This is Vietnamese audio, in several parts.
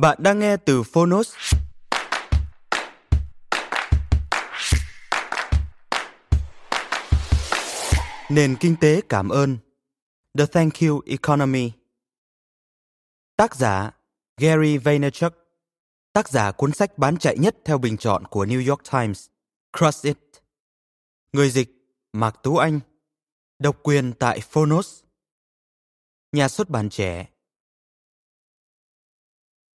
Bạn đang nghe từ Phonos. Nền kinh tế cảm ơn. The Thank You Economy. Tác giả, Gary Vaynerchuk. Tác giả cuốn sách bán chạy nhất theo bình chọn của New York Times Crush It. Người dịch, Mạc Tú Anh. Độc quyền tại Phonos. Nhà xuất bản trẻ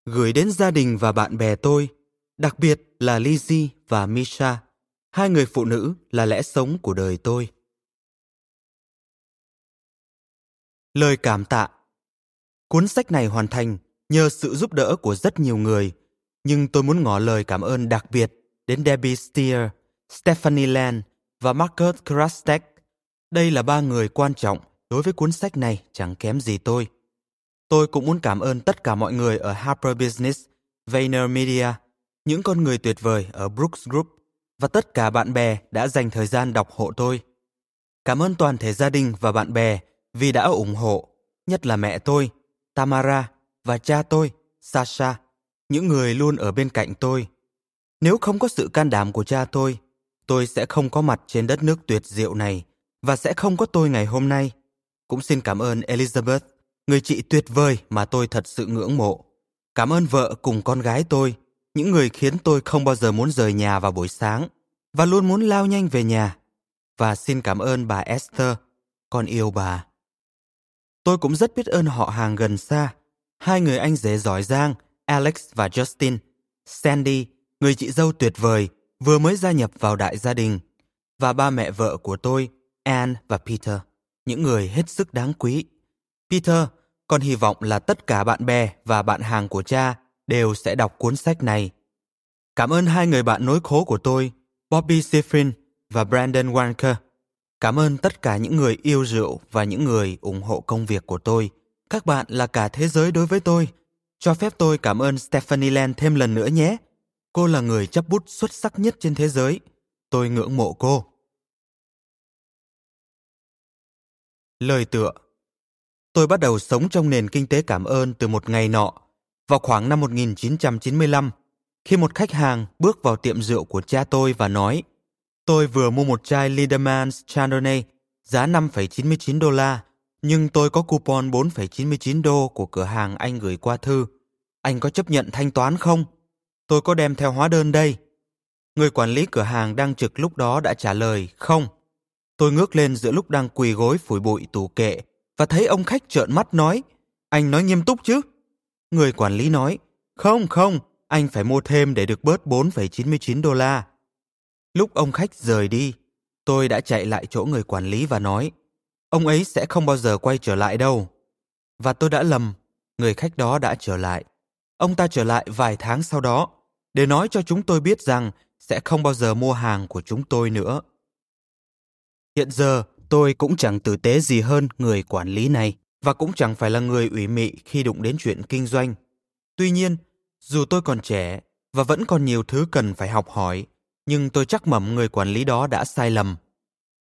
gửi đến gia đình và bạn bè tôi, đặc biệt là Lizzie và Misha, hai người phụ nữ là lẽ sống của đời tôi. Lời cảm tạ Cuốn sách này hoàn thành nhờ sự giúp đỡ của rất nhiều người, nhưng tôi muốn ngỏ lời cảm ơn đặc biệt đến Debbie Steer, Stephanie Land và Marcus Krastek. Đây là ba người quan trọng đối với cuốn sách này chẳng kém gì tôi. Tôi cũng muốn cảm ơn tất cả mọi người ở Harper Business, VaynerMedia, những con người tuyệt vời ở Brooks Group và tất cả bạn bè đã dành thời gian đọc hộ tôi. Cảm ơn toàn thể gia đình và bạn bè vì đã ủng hộ, nhất là mẹ tôi, Tamara và cha tôi, Sasha, những người luôn ở bên cạnh tôi. Nếu không có sự can đảm của cha tôi, tôi sẽ không có mặt trên đất nước tuyệt diệu này và sẽ không có tôi ngày hôm nay. Cũng xin cảm ơn Elizabeth người chị tuyệt vời mà tôi thật sự ngưỡng mộ. Cảm ơn vợ cùng con gái tôi, những người khiến tôi không bao giờ muốn rời nhà vào buổi sáng và luôn muốn lao nhanh về nhà. Và xin cảm ơn bà Esther, con yêu bà. Tôi cũng rất biết ơn họ hàng gần xa, hai người anh rể giỏi giang, Alex và Justin, Sandy, người chị dâu tuyệt vời, vừa mới gia nhập vào đại gia đình, và ba mẹ vợ của tôi, Anne và Peter, những người hết sức đáng quý. Peter, con hy vọng là tất cả bạn bè và bạn hàng của cha đều sẽ đọc cuốn sách này. Cảm ơn hai người bạn nối khố của tôi, Bobby Sifrin và Brandon Walker. Cảm ơn tất cả những người yêu rượu và những người ủng hộ công việc của tôi. Các bạn là cả thế giới đối với tôi. Cho phép tôi cảm ơn Stephanie Land thêm lần nữa nhé. Cô là người chấp bút xuất sắc nhất trên thế giới. Tôi ngưỡng mộ cô. Lời tựa Tôi bắt đầu sống trong nền kinh tế cảm ơn từ một ngày nọ, vào khoảng năm 1995, khi một khách hàng bước vào tiệm rượu của cha tôi và nói Tôi vừa mua một chai Liederman's Chardonnay giá 5,99 đô la, nhưng tôi có coupon 4,99 đô của cửa hàng anh gửi qua thư. Anh có chấp nhận thanh toán không? Tôi có đem theo hóa đơn đây. Người quản lý cửa hàng đang trực lúc đó đã trả lời không. Tôi ngước lên giữa lúc đang quỳ gối phủi bụi tủ kệ và thấy ông khách trợn mắt nói, anh nói nghiêm túc chứ? Người quản lý nói, không không, anh phải mua thêm để được bớt 4,99 đô la. Lúc ông khách rời đi, tôi đã chạy lại chỗ người quản lý và nói, ông ấy sẽ không bao giờ quay trở lại đâu. Và tôi đã lầm, người khách đó đã trở lại. Ông ta trở lại vài tháng sau đó, để nói cho chúng tôi biết rằng sẽ không bao giờ mua hàng của chúng tôi nữa. Hiện giờ, Tôi cũng chẳng tử tế gì hơn người quản lý này và cũng chẳng phải là người ủy mị khi đụng đến chuyện kinh doanh. Tuy nhiên, dù tôi còn trẻ và vẫn còn nhiều thứ cần phải học hỏi, nhưng tôi chắc mẩm người quản lý đó đã sai lầm.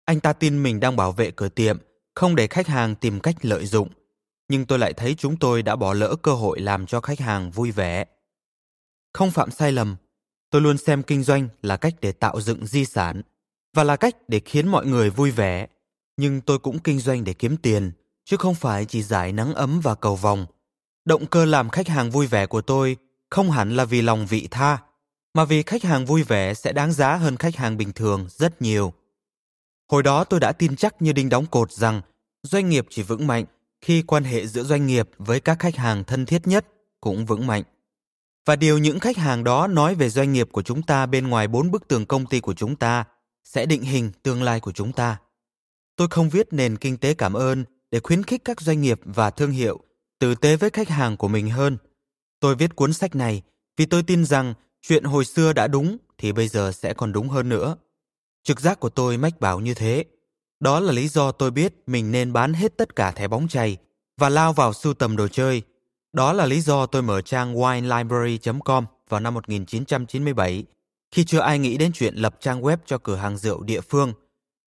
Anh ta tin mình đang bảo vệ cửa tiệm, không để khách hàng tìm cách lợi dụng. Nhưng tôi lại thấy chúng tôi đã bỏ lỡ cơ hội làm cho khách hàng vui vẻ. Không phạm sai lầm, tôi luôn xem kinh doanh là cách để tạo dựng di sản và là cách để khiến mọi người vui vẻ. Nhưng tôi cũng kinh doanh để kiếm tiền, chứ không phải chỉ giải nắng ấm và cầu vòng. Động cơ làm khách hàng vui vẻ của tôi không hẳn là vì lòng vị tha, mà vì khách hàng vui vẻ sẽ đáng giá hơn khách hàng bình thường rất nhiều. Hồi đó tôi đã tin chắc như đinh đóng cột rằng doanh nghiệp chỉ vững mạnh khi quan hệ giữa doanh nghiệp với các khách hàng thân thiết nhất cũng vững mạnh. Và điều những khách hàng đó nói về doanh nghiệp của chúng ta bên ngoài bốn bức tường công ty của chúng ta sẽ định hình tương lai của chúng ta. Tôi không viết nền kinh tế cảm ơn để khuyến khích các doanh nghiệp và thương hiệu tử tế với khách hàng của mình hơn. Tôi viết cuốn sách này vì tôi tin rằng chuyện hồi xưa đã đúng thì bây giờ sẽ còn đúng hơn nữa. Trực giác của tôi mách bảo như thế. Đó là lý do tôi biết mình nên bán hết tất cả thẻ bóng chày và lao vào sưu tầm đồ chơi. Đó là lý do tôi mở trang winelibrary.com vào năm 1997 khi chưa ai nghĩ đến chuyện lập trang web cho cửa hàng rượu địa phương.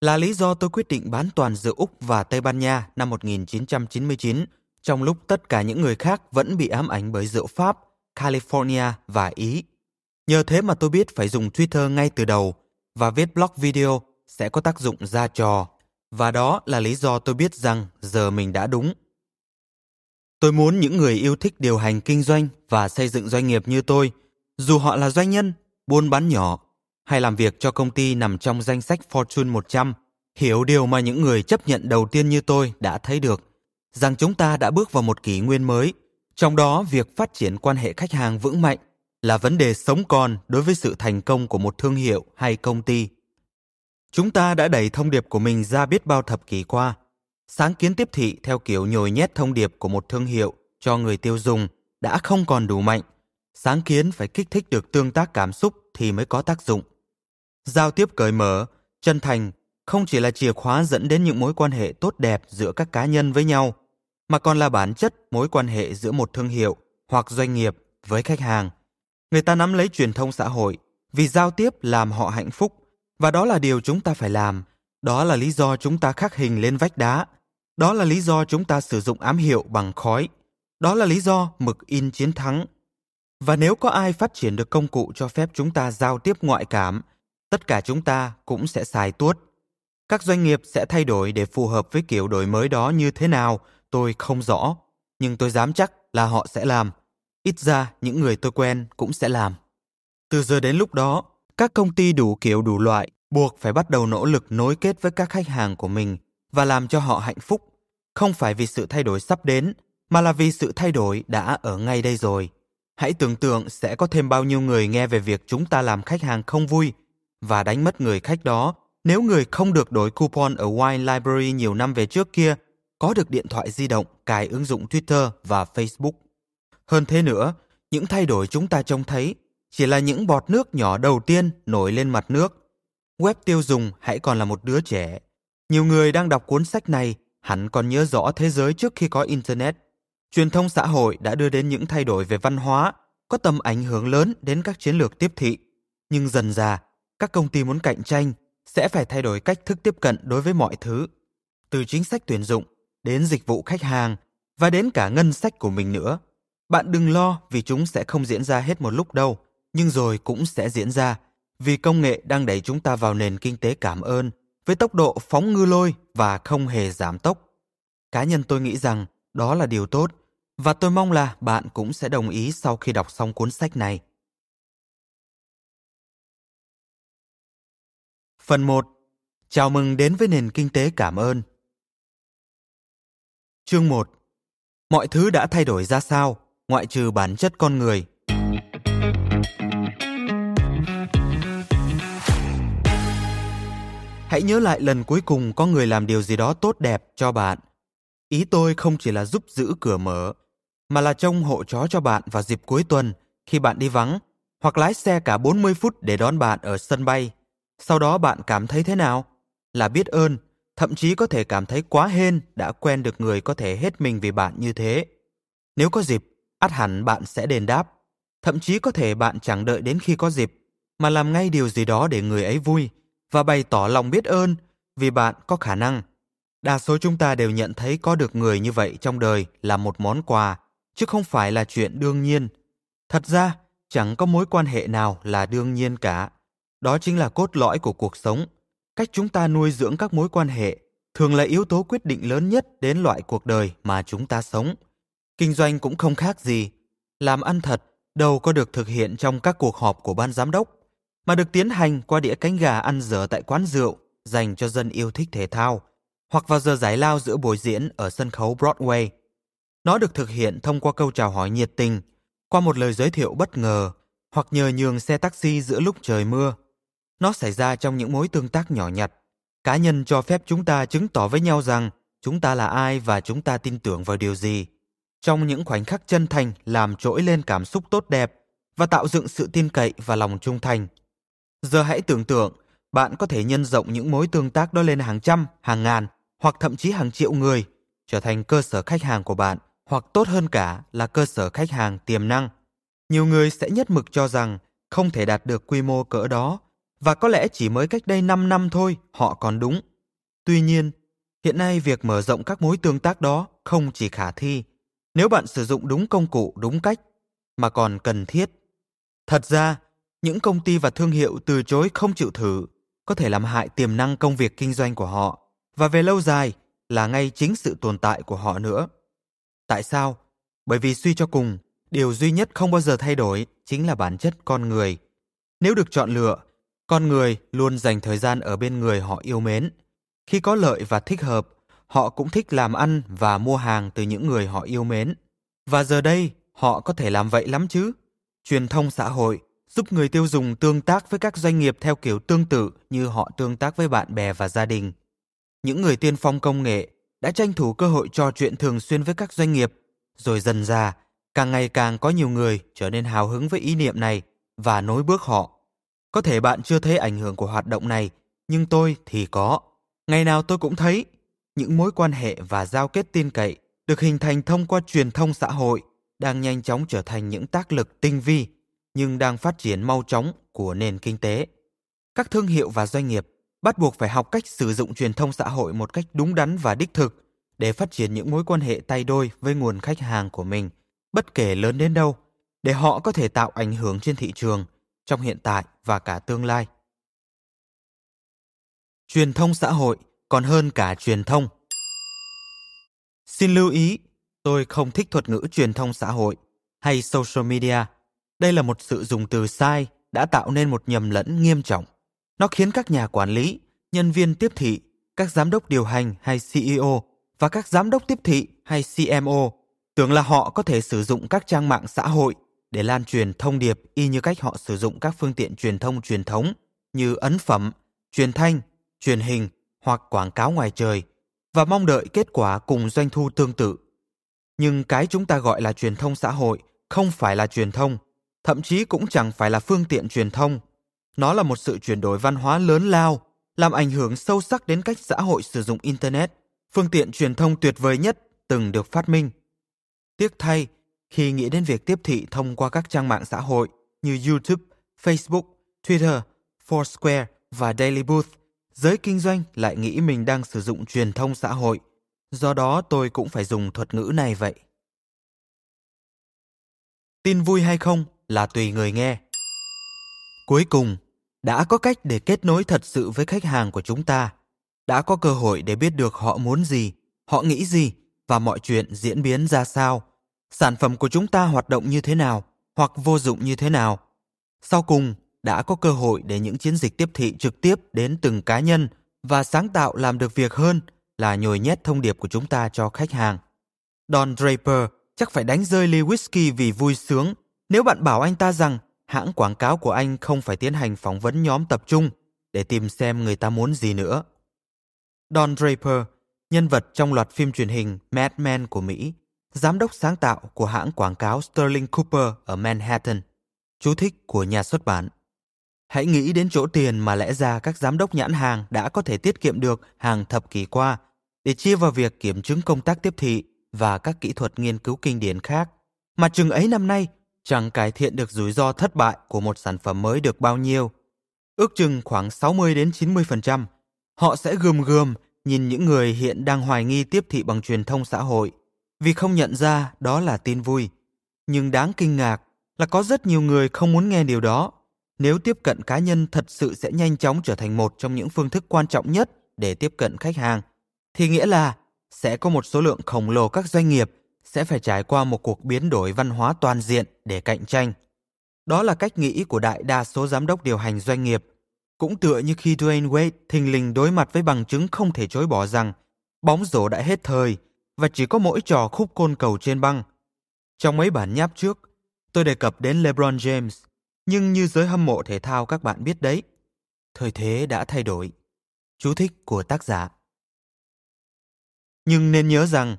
Là lý do tôi quyết định bán toàn rượu Úc và Tây Ban Nha năm 1999 trong lúc tất cả những người khác vẫn bị ám ảnh bởi rượu Pháp, California và Ý. Nhờ thế mà tôi biết phải dùng Twitter ngay từ đầu và viết blog video sẽ có tác dụng ra trò. Và đó là lý do tôi biết rằng giờ mình đã đúng. Tôi muốn những người yêu thích điều hành kinh doanh và xây dựng doanh nghiệp như tôi, dù họ là doanh nhân, buôn bán nhỏ hay làm việc cho công ty nằm trong danh sách Fortune 100, hiểu điều mà những người chấp nhận đầu tiên như tôi đã thấy được, rằng chúng ta đã bước vào một kỷ nguyên mới, trong đó việc phát triển quan hệ khách hàng vững mạnh là vấn đề sống còn đối với sự thành công của một thương hiệu hay công ty. Chúng ta đã đẩy thông điệp của mình ra biết bao thập kỷ qua. Sáng kiến tiếp thị theo kiểu nhồi nhét thông điệp của một thương hiệu cho người tiêu dùng đã không còn đủ mạnh. Sáng kiến phải kích thích được tương tác cảm xúc thì mới có tác dụng. Giao tiếp cởi mở, chân thành không chỉ là chìa khóa dẫn đến những mối quan hệ tốt đẹp giữa các cá nhân với nhau, mà còn là bản chất mối quan hệ giữa một thương hiệu hoặc doanh nghiệp với khách hàng. Người ta nắm lấy truyền thông xã hội vì giao tiếp làm họ hạnh phúc và đó là điều chúng ta phải làm. Đó là lý do chúng ta khắc hình lên vách đá. Đó là lý do chúng ta sử dụng ám hiệu bằng khói. Đó là lý do mực in chiến thắng. Và nếu có ai phát triển được công cụ cho phép chúng ta giao tiếp ngoại cảm, tất cả chúng ta cũng sẽ xài tuốt. Các doanh nghiệp sẽ thay đổi để phù hợp với kiểu đổi mới đó như thế nào, tôi không rõ, nhưng tôi dám chắc là họ sẽ làm. Ít ra những người tôi quen cũng sẽ làm. Từ giờ đến lúc đó, các công ty đủ kiểu đủ loại buộc phải bắt đầu nỗ lực nối kết với các khách hàng của mình và làm cho họ hạnh phúc, không phải vì sự thay đổi sắp đến, mà là vì sự thay đổi đã ở ngay đây rồi. Hãy tưởng tượng sẽ có thêm bao nhiêu người nghe về việc chúng ta làm khách hàng không vui và đánh mất người khách đó nếu người không được đổi coupon ở Wine Library nhiều năm về trước kia có được điện thoại di động cài ứng dụng Twitter và Facebook. Hơn thế nữa, những thay đổi chúng ta trông thấy chỉ là những bọt nước nhỏ đầu tiên nổi lên mặt nước. Web tiêu dùng hãy còn là một đứa trẻ. Nhiều người đang đọc cuốn sách này hẳn còn nhớ rõ thế giới trước khi có Internet. Truyền thông xã hội đã đưa đến những thay đổi về văn hóa, có tầm ảnh hưởng lớn đến các chiến lược tiếp thị. Nhưng dần dà, các công ty muốn cạnh tranh sẽ phải thay đổi cách thức tiếp cận đối với mọi thứ. Từ chính sách tuyển dụng đến dịch vụ khách hàng và đến cả ngân sách của mình nữa. Bạn đừng lo vì chúng sẽ không diễn ra hết một lúc đâu, nhưng rồi cũng sẽ diễn ra vì công nghệ đang đẩy chúng ta vào nền kinh tế cảm ơn với tốc độ phóng ngư lôi và không hề giảm tốc. Cá nhân tôi nghĩ rằng đó là điều tốt và tôi mong là bạn cũng sẽ đồng ý sau khi đọc xong cuốn sách này. Phần 1. Chào mừng đến với nền kinh tế cảm ơn. Chương 1. Mọi thứ đã thay đổi ra sao, ngoại trừ bản chất con người. Hãy nhớ lại lần cuối cùng có người làm điều gì đó tốt đẹp cho bạn. Ý tôi không chỉ là giúp giữ cửa mở, mà là trông hộ chó cho bạn vào dịp cuối tuần khi bạn đi vắng, hoặc lái xe cả 40 phút để đón bạn ở sân bay. Sau đó bạn cảm thấy thế nào? Là biết ơn, thậm chí có thể cảm thấy quá hên đã quen được người có thể hết mình vì bạn như thế. Nếu có dịp, ắt hẳn bạn sẽ đền đáp. Thậm chí có thể bạn chẳng đợi đến khi có dịp, mà làm ngay điều gì đó để người ấy vui và bày tỏ lòng biết ơn vì bạn có khả năng. Đa số chúng ta đều nhận thấy có được người như vậy trong đời là một món quà, chứ không phải là chuyện đương nhiên. Thật ra, chẳng có mối quan hệ nào là đương nhiên cả. Đó chính là cốt lõi của cuộc sống. cách chúng ta nuôi dưỡng các mối quan hệ thường là yếu tố quyết định lớn nhất đến loại cuộc đời mà chúng ta sống. Kinh doanh cũng không khác gì. Làm ăn thật đâu có được thực hiện trong các cuộc họp của ban giám đốc, mà được tiến hành qua đĩa cánh gà ăn dở tại quán rượu dành cho dân yêu thích thể thao, hoặc vào giờ giải lao giữa buổi diễn ở sân khấu Broadway. Nó được thực hiện thông qua câu chào hỏi nhiệt tình, qua một lời giới thiệu bất ngờ, hoặc nhờ nhường xe taxi giữa lúc trời mưa. Nó xảy ra trong những mối tương tác nhỏ nhặt. Cá nhân cho phép chúng ta chứng tỏ với nhau rằng chúng ta là ai và chúng ta tin tưởng vào điều gì. Trong những khoảnh khắc chân thành làm trỗi lên cảm xúc tốt đẹp và tạo dựng sự tin cậy và lòng trung thành. Giờ hãy tưởng tượng, bạn có thể nhân rộng những mối tương tác đó lên hàng trăm, hàng ngàn hoặc thậm chí hàng triệu người, trở thành cơ sở khách hàng của bạn hoặc tốt hơn cả là cơ sở khách hàng tiềm năng. Nhiều người sẽ nhất mực cho rằng không thể đạt được quy mô cỡ đó và có lẽ chỉ mới cách đây 5 năm thôi họ còn đúng. Tuy nhiên, hiện nay việc mở rộng các mối tương tác đó không chỉ khả thi nếu bạn sử dụng đúng công cụ đúng cách mà còn cần thiết. Thật ra, những công ty và thương hiệu từ chối không chịu thử có thể làm hại tiềm năng công việc kinh doanh của họ và về lâu dài là ngay chính sự tồn tại của họ nữa. Tại sao? Bởi vì suy cho cùng, điều duy nhất không bao giờ thay đổi chính là bản chất con người. Nếu được chọn lựa, con người luôn dành thời gian ở bên người họ yêu mến. Khi có lợi và thích hợp, họ cũng thích làm ăn và mua hàng từ những người họ yêu mến. Và giờ đây, họ có thể làm vậy lắm chứ. Truyền thông xã hội giúp người tiêu dùng tương tác với các doanh nghiệp theo kiểu tương tự như họ tương tác với bạn bè và gia đình. Những người tiên phong công nghệ đã tranh thủ cơ hội trò chuyện thường xuyên với các doanh nghiệp, rồi dần ra, càng ngày càng có nhiều người trở nên hào hứng với ý niệm này và nối bước họ. Có thể bạn chưa thấy ảnh hưởng của hoạt động này, nhưng tôi thì có. Ngày nào tôi cũng thấy những mối quan hệ và giao kết tin cậy được hình thành thông qua truyền thông xã hội đang nhanh chóng trở thành những tác lực tinh vi nhưng đang phát triển mau chóng của nền kinh tế. Các thương hiệu và doanh nghiệp bắt buộc phải học cách sử dụng truyền thông xã hội một cách đúng đắn và đích thực để phát triển những mối quan hệ tay đôi với nguồn khách hàng của mình, bất kể lớn đến đâu, để họ có thể tạo ảnh hưởng trên thị trường trong hiện tại và cả tương lai. Truyền thông xã hội còn hơn cả truyền thông. Xin lưu ý, tôi không thích thuật ngữ truyền thông xã hội hay social media. Đây là một sự dùng từ sai đã tạo nên một nhầm lẫn nghiêm trọng. Nó khiến các nhà quản lý, nhân viên tiếp thị, các giám đốc điều hành hay CEO và các giám đốc tiếp thị hay CMO tưởng là họ có thể sử dụng các trang mạng xã hội để lan truyền thông điệp y như cách họ sử dụng các phương tiện truyền thông truyền thống như ấn phẩm, truyền thanh, truyền hình hoặc quảng cáo ngoài trời và mong đợi kết quả cùng doanh thu tương tự. Nhưng cái chúng ta gọi là truyền thông xã hội không phải là truyền thông, thậm chí cũng chẳng phải là phương tiện truyền thông. Nó là một sự chuyển đổi văn hóa lớn lao, làm ảnh hưởng sâu sắc đến cách xã hội sử dụng internet, phương tiện truyền thông tuyệt vời nhất từng được phát minh. Tiếc thay, khi nghĩ đến việc tiếp thị thông qua các trang mạng xã hội như YouTube, Facebook, Twitter, Foursquare và Daily Booth, giới kinh doanh lại nghĩ mình đang sử dụng truyền thông xã hội. Do đó tôi cũng phải dùng thuật ngữ này vậy. Tin vui hay không là tùy người nghe. Cuối cùng, đã có cách để kết nối thật sự với khách hàng của chúng ta, đã có cơ hội để biết được họ muốn gì, họ nghĩ gì và mọi chuyện diễn biến ra sao, sản phẩm của chúng ta hoạt động như thế nào hoặc vô dụng như thế nào. Sau cùng, đã có cơ hội để những chiến dịch tiếp thị trực tiếp đến từng cá nhân và sáng tạo làm được việc hơn là nhồi nhét thông điệp của chúng ta cho khách hàng. Don Draper chắc phải đánh rơi ly whisky vì vui sướng nếu bạn bảo anh ta rằng hãng quảng cáo của anh không phải tiến hành phỏng vấn nhóm tập trung để tìm xem người ta muốn gì nữa. Don Draper, nhân vật trong loạt phim truyền hình Mad Men của Mỹ, giám đốc sáng tạo của hãng quảng cáo Sterling Cooper ở Manhattan. Chú thích của nhà xuất bản. Hãy nghĩ đến chỗ tiền mà lẽ ra các giám đốc nhãn hàng đã có thể tiết kiệm được hàng thập kỷ qua để chia vào việc kiểm chứng công tác tiếp thị và các kỹ thuật nghiên cứu kinh điển khác. Mà chừng ấy năm nay chẳng cải thiện được rủi ro thất bại của một sản phẩm mới được bao nhiêu. Ước chừng khoảng 60 đến 90%, họ sẽ gườm gườm nhìn những người hiện đang hoài nghi tiếp thị bằng truyền thông xã hội vì không nhận ra đó là tin vui. Nhưng đáng kinh ngạc là có rất nhiều người không muốn nghe điều đó nếu tiếp cận cá nhân thật sự sẽ nhanh chóng trở thành một trong những phương thức quan trọng nhất để tiếp cận khách hàng, thì nghĩa là sẽ có một số lượng khổng lồ các doanh nghiệp sẽ phải trải qua một cuộc biến đổi văn hóa toàn diện để cạnh tranh. Đó là cách nghĩ của đại đa số giám đốc điều hành doanh nghiệp. Cũng tựa như khi Dwayne Wade thình lình đối mặt với bằng chứng không thể chối bỏ rằng bóng rổ đã hết thời và chỉ có mỗi trò khúc côn cầu trên băng. Trong mấy bản nháp trước, tôi đề cập đến LeBron James, nhưng như giới hâm mộ thể thao các bạn biết đấy, thời thế đã thay đổi. Chú thích của tác giả. Nhưng nên nhớ rằng,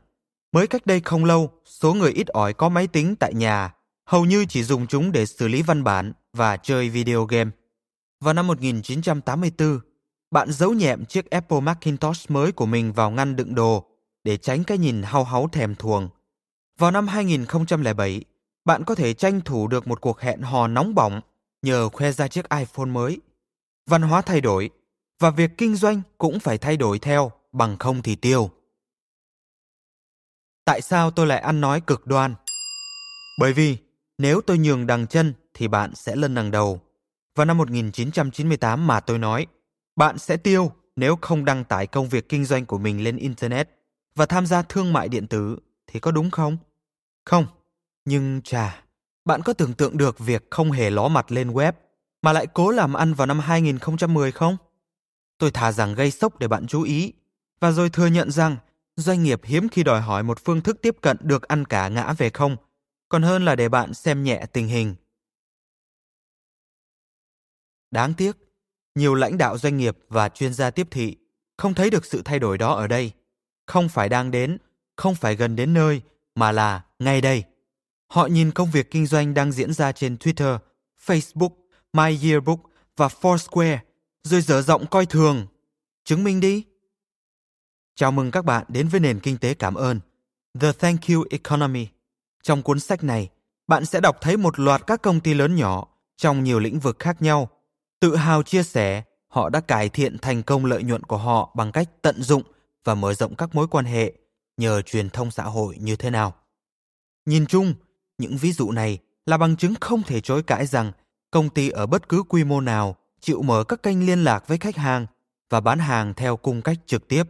mới cách đây không lâu, số người ít ỏi có máy tính tại nhà hầu như chỉ dùng chúng để xử lý văn bản và chơi video game. Vào năm 1984, bạn giấu nhẹm chiếc Apple Macintosh mới của mình vào ngăn đựng đồ để tránh cái nhìn hao háu thèm thuồng. Vào năm 2007, bạn có thể tranh thủ được một cuộc hẹn hò nóng bỏng nhờ khoe ra chiếc iPhone mới. Văn hóa thay đổi và việc kinh doanh cũng phải thay đổi theo, bằng không thì tiêu. Tại sao tôi lại ăn nói cực đoan? Bởi vì nếu tôi nhường đằng chân thì bạn sẽ lân đằng đầu. Vào năm 1998 mà tôi nói, bạn sẽ tiêu nếu không đăng tải công việc kinh doanh của mình lên Internet và tham gia thương mại điện tử thì có đúng không? Không, nhưng chà, bạn có tưởng tượng được việc không hề ló mặt lên web mà lại cố làm ăn vào năm 2010 không? Tôi thà rằng gây sốc để bạn chú ý và rồi thừa nhận rằng doanh nghiệp hiếm khi đòi hỏi một phương thức tiếp cận được ăn cả ngã về không, còn hơn là để bạn xem nhẹ tình hình. Đáng tiếc, nhiều lãnh đạo doanh nghiệp và chuyên gia tiếp thị không thấy được sự thay đổi đó ở đây. Không phải đang đến, không phải gần đến nơi, mà là ngay đây. Họ nhìn công việc kinh doanh đang diễn ra trên Twitter, Facebook, My Yearbook và Foursquare, rồi dở giọng coi thường. Chứng minh đi. Chào mừng các bạn đến với nền kinh tế cảm ơn, The Thank You Economy. Trong cuốn sách này, bạn sẽ đọc thấy một loạt các công ty lớn nhỏ trong nhiều lĩnh vực khác nhau tự hào chia sẻ họ đã cải thiện thành công lợi nhuận của họ bằng cách tận dụng và mở rộng các mối quan hệ nhờ truyền thông xã hội như thế nào. Nhìn chung, những ví dụ này là bằng chứng không thể chối cãi rằng công ty ở bất cứ quy mô nào chịu mở các kênh liên lạc với khách hàng và bán hàng theo cung cách trực tiếp,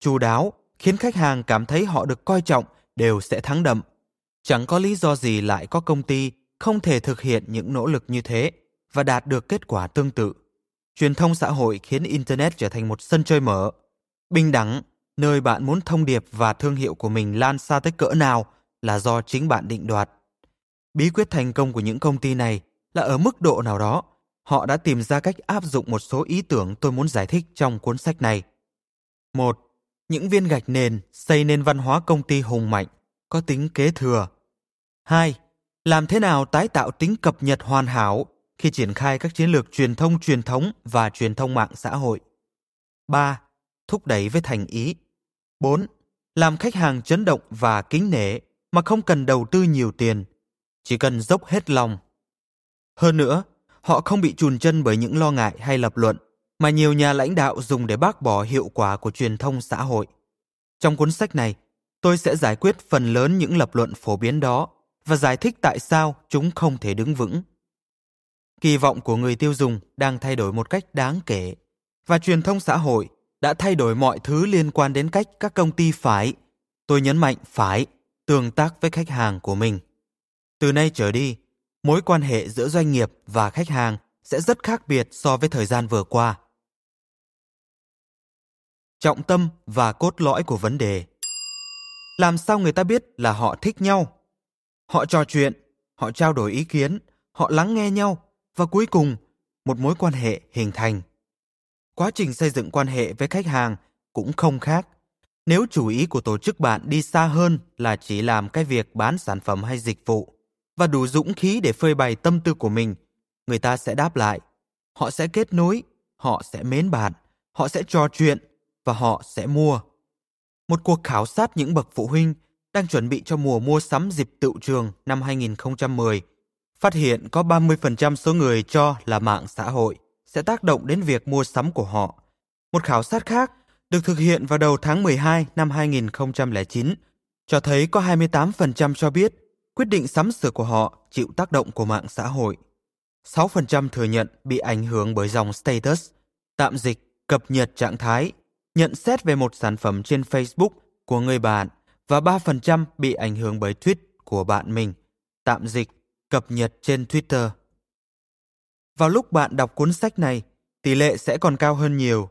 chu đáo, khiến khách hàng cảm thấy họ được coi trọng đều sẽ thắng đậm. Chẳng có lý do gì lại có công ty không thể thực hiện những nỗ lực như thế và đạt được kết quả tương tự. Truyền thông xã hội khiến Internet trở thành một sân chơi mở, bình đẳng, nơi bạn muốn thông điệp và thương hiệu của mình lan xa tới cỡ nào là do chính bạn định đoạt. Bí quyết thành công của những công ty này là ở mức độ nào đó, họ đã tìm ra cách áp dụng một số ý tưởng tôi muốn giải thích trong cuốn sách này. Một, Những viên gạch nền xây nên văn hóa công ty hùng mạnh, có tính kế thừa. Hai, Làm thế nào tái tạo tính cập nhật hoàn hảo khi triển khai các chiến lược truyền thông truyền thống và truyền thông mạng xã hội. 3. Thúc đẩy với thành ý. 4. Làm khách hàng chấn động và kính nể mà không cần đầu tư nhiều tiền, chỉ cần dốc hết lòng. Hơn nữa, họ không bị chùn chân bởi những lo ngại hay lập luận mà nhiều nhà lãnh đạo dùng để bác bỏ hiệu quả của truyền thông xã hội. Trong cuốn sách này, tôi sẽ giải quyết phần lớn những lập luận phổ biến đó và giải thích tại sao chúng không thể đứng vững kỳ vọng của người tiêu dùng đang thay đổi một cách đáng kể và truyền thông xã hội đã thay đổi mọi thứ liên quan đến cách các công ty phải, tôi nhấn mạnh phải, tương tác với khách hàng của mình. Từ nay trở đi, mối quan hệ giữa doanh nghiệp và khách hàng sẽ rất khác biệt so với thời gian vừa qua. Trọng tâm và cốt lõi của vấn đề. Làm sao người ta biết là họ thích nhau? Họ trò chuyện, họ trao đổi ý kiến, họ lắng nghe nhau và cuối cùng một mối quan hệ hình thành quá trình xây dựng quan hệ với khách hàng cũng không khác. Nếu chủ ý của tổ chức bạn đi xa hơn là chỉ làm cái việc bán sản phẩm hay dịch vụ và đủ dũng khí để phơi bày tâm tư của mình, người ta sẽ đáp lại. Họ sẽ kết nối, họ sẽ mến bạn, họ sẽ trò chuyện và họ sẽ mua. Một cuộc khảo sát những bậc phụ huynh đang chuẩn bị cho mùa mua sắm dịp tự trường năm 2010 phát hiện có 30% số người cho là mạng xã hội sẽ tác động đến việc mua sắm của họ. Một khảo sát khác được thực hiện vào đầu tháng 12 năm 2009 cho thấy có 28% cho biết quyết định sắm sửa của họ chịu tác động của mạng xã hội. 6% thừa nhận bị ảnh hưởng bởi dòng status, tạm dịch, cập nhật trạng thái, nhận xét về một sản phẩm trên Facebook của người bạn và 3% bị ảnh hưởng bởi tweet của bạn mình, tạm dịch, cập nhật trên Twitter. Vào lúc bạn đọc cuốn sách này, tỷ lệ sẽ còn cao hơn nhiều.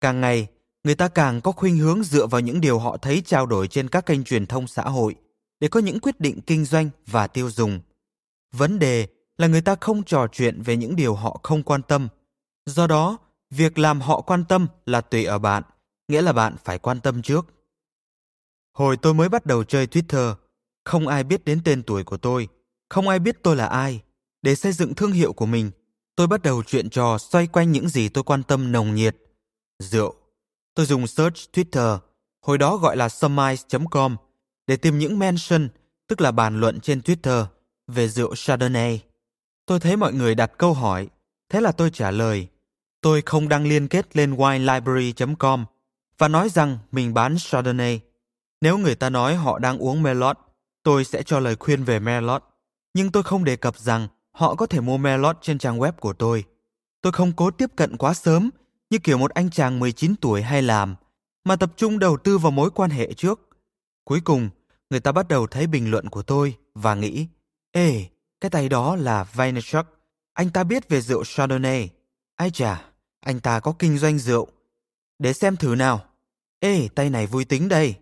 Càng ngày, người ta càng có khuynh hướng dựa vào những điều họ thấy trao đổi trên các kênh truyền thông xã hội để có những quyết định kinh doanh và tiêu dùng. Vấn đề là người ta không trò chuyện về những điều họ không quan tâm. Do đó, việc làm họ quan tâm là tùy ở bạn, nghĩa là bạn phải quan tâm trước. Hồi tôi mới bắt đầu chơi Twitter, không ai biết đến tên tuổi của tôi, không ai biết tôi là ai. Để xây dựng thương hiệu của mình, tôi bắt đầu chuyện trò xoay quanh những gì tôi quan tâm nồng nhiệt. Rượu. Tôi dùng search Twitter, hồi đó gọi là surmise.com, để tìm những mention, tức là bàn luận trên Twitter, về rượu Chardonnay. Tôi thấy mọi người đặt câu hỏi, thế là tôi trả lời. Tôi không đăng liên kết lên winelibrary.com và nói rằng mình bán Chardonnay. Nếu người ta nói họ đang uống Merlot, tôi sẽ cho lời khuyên về Merlot. Nhưng tôi không đề cập rằng họ có thể mua Melot trên trang web của tôi. Tôi không cố tiếp cận quá sớm, như kiểu một anh chàng 19 tuổi hay làm, mà tập trung đầu tư vào mối quan hệ trước. Cuối cùng, người ta bắt đầu thấy bình luận của tôi và nghĩ, Ê, cái tay đó là Vaynerchuk, anh ta biết về rượu Chardonnay. Ai chà, anh ta có kinh doanh rượu. Để xem thử nào. Ê, tay này vui tính đây.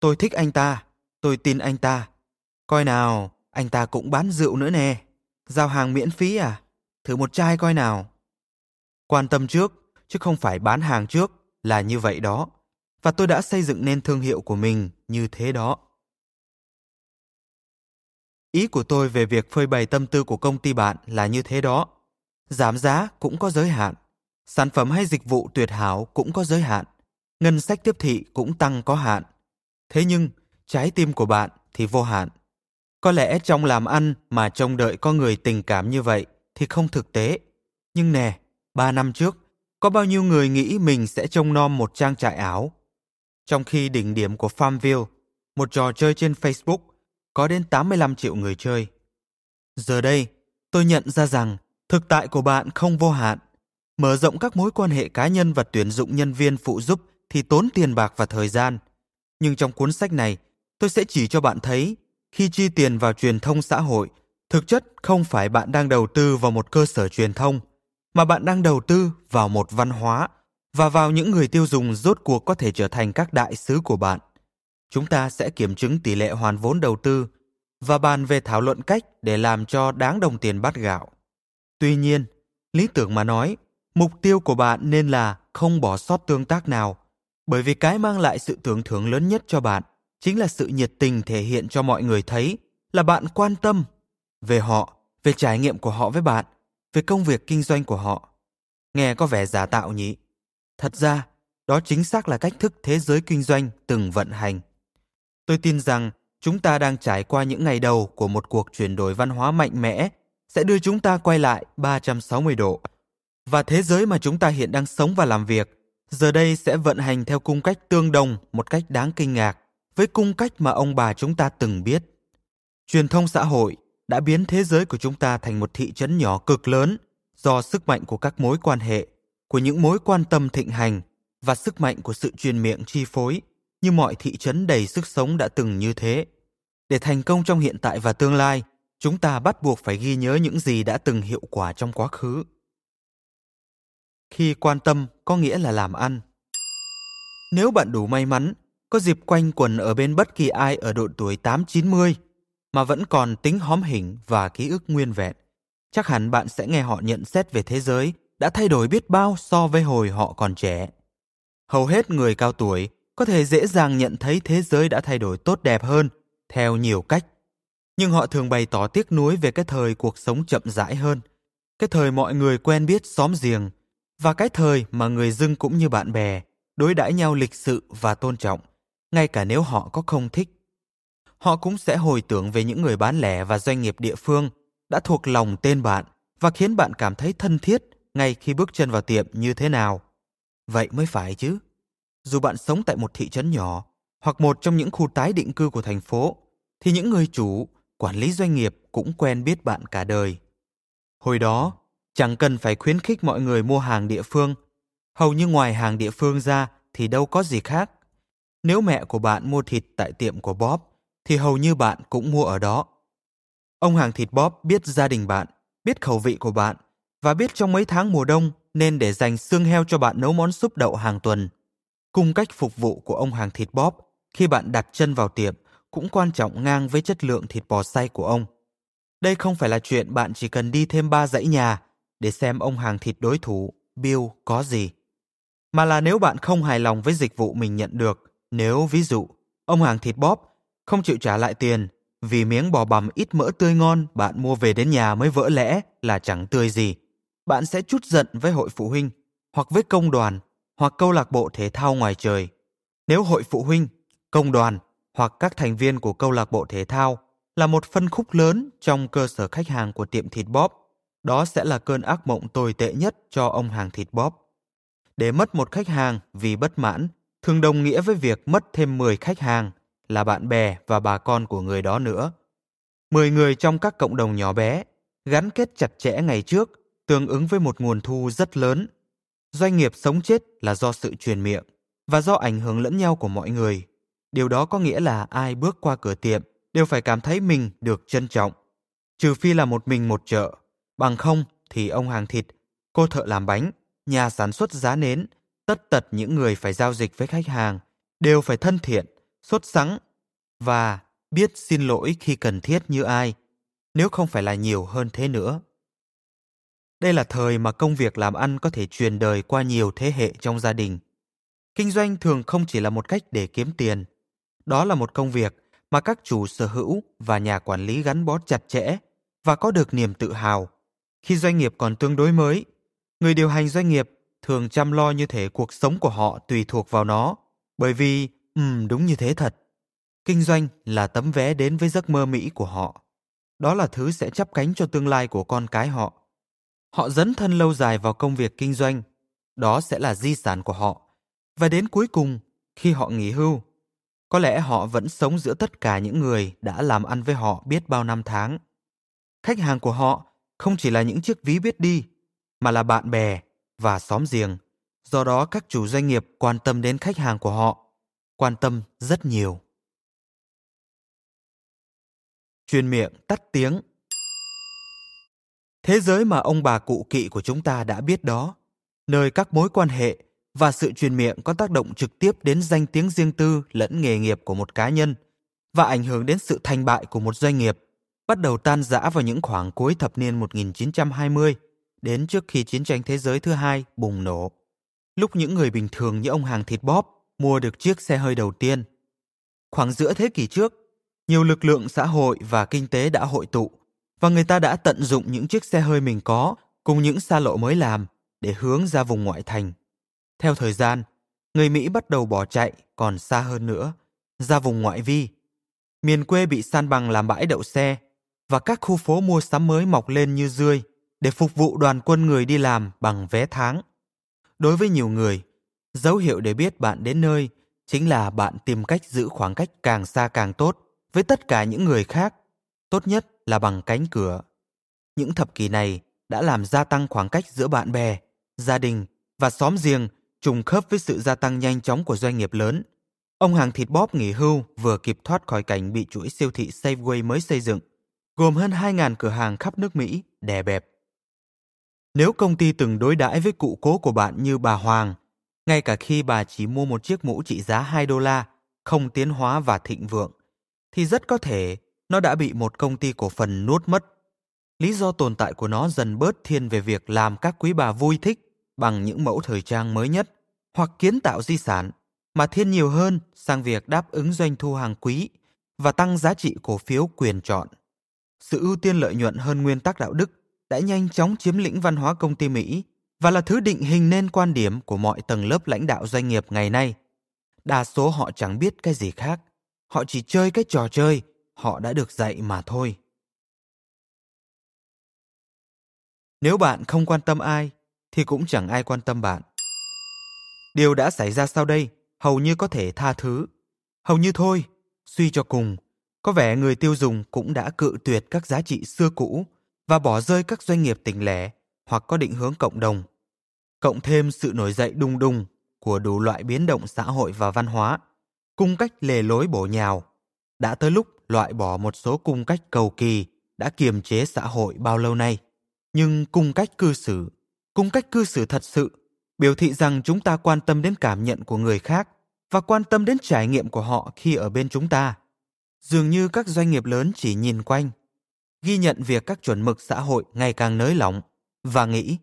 Tôi thích anh ta, tôi tin anh ta. Coi nào, anh ta cũng bán rượu nữa nè. Giao hàng miễn phí à? Thử một chai coi nào. Quan tâm trước, chứ không phải bán hàng trước, là như vậy đó. Và tôi đã xây dựng nên thương hiệu của mình như thế đó. Ý của tôi về việc phơi bày tâm tư của công ty bạn là như thế đó. Giảm giá cũng có giới hạn. Sản phẩm hay dịch vụ tuyệt hảo cũng có giới hạn. Ngân sách tiếp thị cũng tăng có hạn. Thế nhưng, trái tim của bạn thì vô hạn. Có lẽ trong làm ăn mà trông đợi có người tình cảm như vậy thì không thực tế. Nhưng nè, ba năm trước, có bao nhiêu người nghĩ mình sẽ trông nom một trang trại ảo? Trong khi đỉnh điểm của Farmville, một trò chơi trên Facebook, có đến 85 triệu người chơi. Giờ đây, tôi nhận ra rằng thực tại của bạn không vô hạn. Mở rộng các mối quan hệ cá nhân và tuyển dụng nhân viên phụ giúp thì tốn tiền bạc và thời gian. Nhưng trong cuốn sách này, tôi sẽ chỉ cho bạn thấy khi chi tiền vào truyền thông xã hội, thực chất không phải bạn đang đầu tư vào một cơ sở truyền thông, mà bạn đang đầu tư vào một văn hóa và vào những người tiêu dùng rốt cuộc có thể trở thành các đại sứ của bạn chúng ta sẽ kiểm chứng tỷ lệ hoàn vốn đầu tư và bàn về thảo luận cách để làm cho đáng đồng tiền bát gạo. Tuy nhiên, lý tưởng mà nói, mục tiêu của bạn nên là không bỏ sót tương tác nào, bởi vì cái mang lại sự tưởng thưởng lớn nhất cho bạn chính là sự nhiệt tình thể hiện cho mọi người thấy là bạn quan tâm về họ, về trải nghiệm của họ với bạn, về công việc kinh doanh của họ. Nghe có vẻ giả tạo nhỉ? Thật ra, đó chính xác là cách thức thế giới kinh doanh từng vận hành. Tôi tin rằng chúng ta đang trải qua những ngày đầu của một cuộc chuyển đổi văn hóa mạnh mẽ sẽ đưa chúng ta quay lại 360 độ. Và thế giới mà chúng ta hiện đang sống và làm việc giờ đây sẽ vận hành theo cung cách tương đồng một cách đáng kinh ngạc với cung cách mà ông bà chúng ta từng biết. Truyền thông xã hội đã biến thế giới của chúng ta thành một thị trấn nhỏ cực lớn do sức mạnh của các mối quan hệ, của những mối quan tâm thịnh hành và sức mạnh của sự truyền miệng chi phối như mọi thị trấn đầy sức sống đã từng như thế. Để thành công trong hiện tại và tương lai, chúng ta bắt buộc phải ghi nhớ những gì đã từng hiệu quả trong quá khứ. Khi quan tâm có nghĩa là làm ăn. Nếu bạn đủ may mắn, có dịp quanh quần ở bên bất kỳ ai ở độ tuổi 8-90 mà vẫn còn tính hóm hình và ký ức nguyên vẹn, chắc hẳn bạn sẽ nghe họ nhận xét về thế giới đã thay đổi biết bao so với hồi họ còn trẻ. Hầu hết người cao tuổi có thể dễ dàng nhận thấy thế giới đã thay đổi tốt đẹp hơn theo nhiều cách. Nhưng họ thường bày tỏ tiếc nuối về cái thời cuộc sống chậm rãi hơn, cái thời mọi người quen biết xóm giềng và cái thời mà người dưng cũng như bạn bè đối đãi nhau lịch sự và tôn trọng, ngay cả nếu họ có không thích. Họ cũng sẽ hồi tưởng về những người bán lẻ và doanh nghiệp địa phương đã thuộc lòng tên bạn và khiến bạn cảm thấy thân thiết ngay khi bước chân vào tiệm như thế nào. Vậy mới phải chứ dù bạn sống tại một thị trấn nhỏ hoặc một trong những khu tái định cư của thành phố, thì những người chủ, quản lý doanh nghiệp cũng quen biết bạn cả đời. Hồi đó, chẳng cần phải khuyến khích mọi người mua hàng địa phương. Hầu như ngoài hàng địa phương ra thì đâu có gì khác. Nếu mẹ của bạn mua thịt tại tiệm của Bob, thì hầu như bạn cũng mua ở đó. Ông hàng thịt Bob biết gia đình bạn, biết khẩu vị của bạn và biết trong mấy tháng mùa đông nên để dành xương heo cho bạn nấu món súp đậu hàng tuần. Cung cách phục vụ của ông hàng thịt Bob khi bạn đặt chân vào tiệm cũng quan trọng ngang với chất lượng thịt bò xay của ông. Đây không phải là chuyện bạn chỉ cần đi thêm ba dãy nhà để xem ông hàng thịt đối thủ Bill có gì. Mà là nếu bạn không hài lòng với dịch vụ mình nhận được, nếu ví dụ ông hàng thịt bóp không chịu trả lại tiền vì miếng bò bằm ít mỡ tươi ngon bạn mua về đến nhà mới vỡ lẽ là chẳng tươi gì. Bạn sẽ chút giận với hội phụ huynh hoặc với công đoàn hoặc câu lạc bộ thể thao ngoài trời. Nếu hội phụ huynh, công đoàn hoặc các thành viên của câu lạc bộ thể thao là một phân khúc lớn trong cơ sở khách hàng của tiệm thịt bóp đó sẽ là cơn ác mộng tồi tệ nhất cho ông hàng thịt bóp Để mất một khách hàng vì bất mãn thường đồng nghĩa với việc mất thêm 10 khách hàng là bạn bè và bà con của người đó nữa. 10 người trong các cộng đồng nhỏ bé, gắn kết chặt chẽ ngày trước, tương ứng với một nguồn thu rất lớn. Doanh nghiệp sống chết là do sự truyền miệng và do ảnh hưởng lẫn nhau của mọi người. Điều đó có nghĩa là ai bước qua cửa tiệm đều phải cảm thấy mình được trân trọng. Trừ phi là một mình một chợ, bằng không thì ông hàng thịt, cô thợ làm bánh, nhà sản xuất giá nến, tất tật những người phải giao dịch với khách hàng đều phải thân thiện, sốt sắng và biết xin lỗi khi cần thiết như ai, nếu không phải là nhiều hơn thế nữa. Đây là thời mà công việc làm ăn có thể truyền đời qua nhiều thế hệ trong gia đình. Kinh doanh thường không chỉ là một cách để kiếm tiền. Đó là một công việc mà các chủ sở hữu và nhà quản lý gắn bó chặt chẽ và có được niềm tự hào. Khi doanh nghiệp còn tương đối mới, người điều hành doanh nghiệp thường chăm lo như thể cuộc sống của họ tùy thuộc vào nó, bởi vì, ừm, đúng như thế thật. Kinh doanh là tấm vé đến với giấc mơ Mỹ của họ. Đó là thứ sẽ chắp cánh cho tương lai của con cái họ. Họ dấn thân lâu dài vào công việc kinh doanh. Đó sẽ là di sản của họ. Và đến cuối cùng, khi họ nghỉ hưu, có lẽ họ vẫn sống giữa tất cả những người đã làm ăn với họ biết bao năm tháng. Khách hàng của họ không chỉ là những chiếc ví biết đi, mà là bạn bè và xóm giềng. Do đó các chủ doanh nghiệp quan tâm đến khách hàng của họ, quan tâm rất nhiều. Truyền miệng tắt tiếng Thế giới mà ông bà cụ kỵ của chúng ta đã biết đó, nơi các mối quan hệ và sự truyền miệng có tác động trực tiếp đến danh tiếng riêng tư lẫn nghề nghiệp của một cá nhân và ảnh hưởng đến sự thành bại của một doanh nghiệp, bắt đầu tan rã vào những khoảng cuối thập niên 1920 đến trước khi chiến tranh thế giới thứ hai bùng nổ. Lúc những người bình thường như ông hàng thịt bóp mua được chiếc xe hơi đầu tiên. Khoảng giữa thế kỷ trước, nhiều lực lượng xã hội và kinh tế đã hội tụ và người ta đã tận dụng những chiếc xe hơi mình có cùng những xa lộ mới làm để hướng ra vùng ngoại thành. Theo thời gian, người Mỹ bắt đầu bỏ chạy còn xa hơn nữa, ra vùng ngoại vi. Miền quê bị san bằng làm bãi đậu xe và các khu phố mua sắm mới mọc lên như rươi để phục vụ đoàn quân người đi làm bằng vé tháng. Đối với nhiều người, dấu hiệu để biết bạn đến nơi chính là bạn tìm cách giữ khoảng cách càng xa càng tốt với tất cả những người khác, tốt nhất là bằng cánh cửa. Những thập kỷ này đã làm gia tăng khoảng cách giữa bạn bè, gia đình và xóm riêng trùng khớp với sự gia tăng nhanh chóng của doanh nghiệp lớn. Ông hàng thịt bóp nghỉ hưu vừa kịp thoát khỏi cảnh bị chuỗi siêu thị Safeway mới xây dựng, gồm hơn 2.000 cửa hàng khắp nước Mỹ, đè bẹp. Nếu công ty từng đối đãi với cụ cố của bạn như bà Hoàng, ngay cả khi bà chỉ mua một chiếc mũ trị giá 2 đô la, không tiến hóa và thịnh vượng, thì rất có thể nó đã bị một công ty cổ phần nuốt mất. Lý do tồn tại của nó dần bớt thiên về việc làm các quý bà vui thích bằng những mẫu thời trang mới nhất hoặc kiến tạo di sản, mà thiên nhiều hơn sang việc đáp ứng doanh thu hàng quý và tăng giá trị cổ phiếu quyền chọn. Sự ưu tiên lợi nhuận hơn nguyên tắc đạo đức đã nhanh chóng chiếm lĩnh văn hóa công ty Mỹ và là thứ định hình nên quan điểm của mọi tầng lớp lãnh đạo doanh nghiệp ngày nay. Đa số họ chẳng biết cái gì khác, họ chỉ chơi cái trò chơi họ đã được dạy mà thôi. Nếu bạn không quan tâm ai thì cũng chẳng ai quan tâm bạn. Điều đã xảy ra sau đây hầu như có thể tha thứ. Hầu như thôi, suy cho cùng, có vẻ người tiêu dùng cũng đã cự tuyệt các giá trị xưa cũ và bỏ rơi các doanh nghiệp tỉnh lẻ hoặc có định hướng cộng đồng. Cộng thêm sự nổi dậy đùng đùng của đủ loại biến động xã hội và văn hóa, cung cách lề lối bổ nhào. Đã tới lúc loại bỏ một số cung cách cầu kỳ đã kiềm chế xã hội bao lâu nay. Nhưng cung cách cư xử, cung cách cư xử thật sự biểu thị rằng chúng ta quan tâm đến cảm nhận của người khác và quan tâm đến trải nghiệm của họ khi ở bên chúng ta. Dường như các doanh nghiệp lớn chỉ nhìn quanh, ghi nhận việc các chuẩn mực xã hội ngày càng nới lỏng và nghĩ,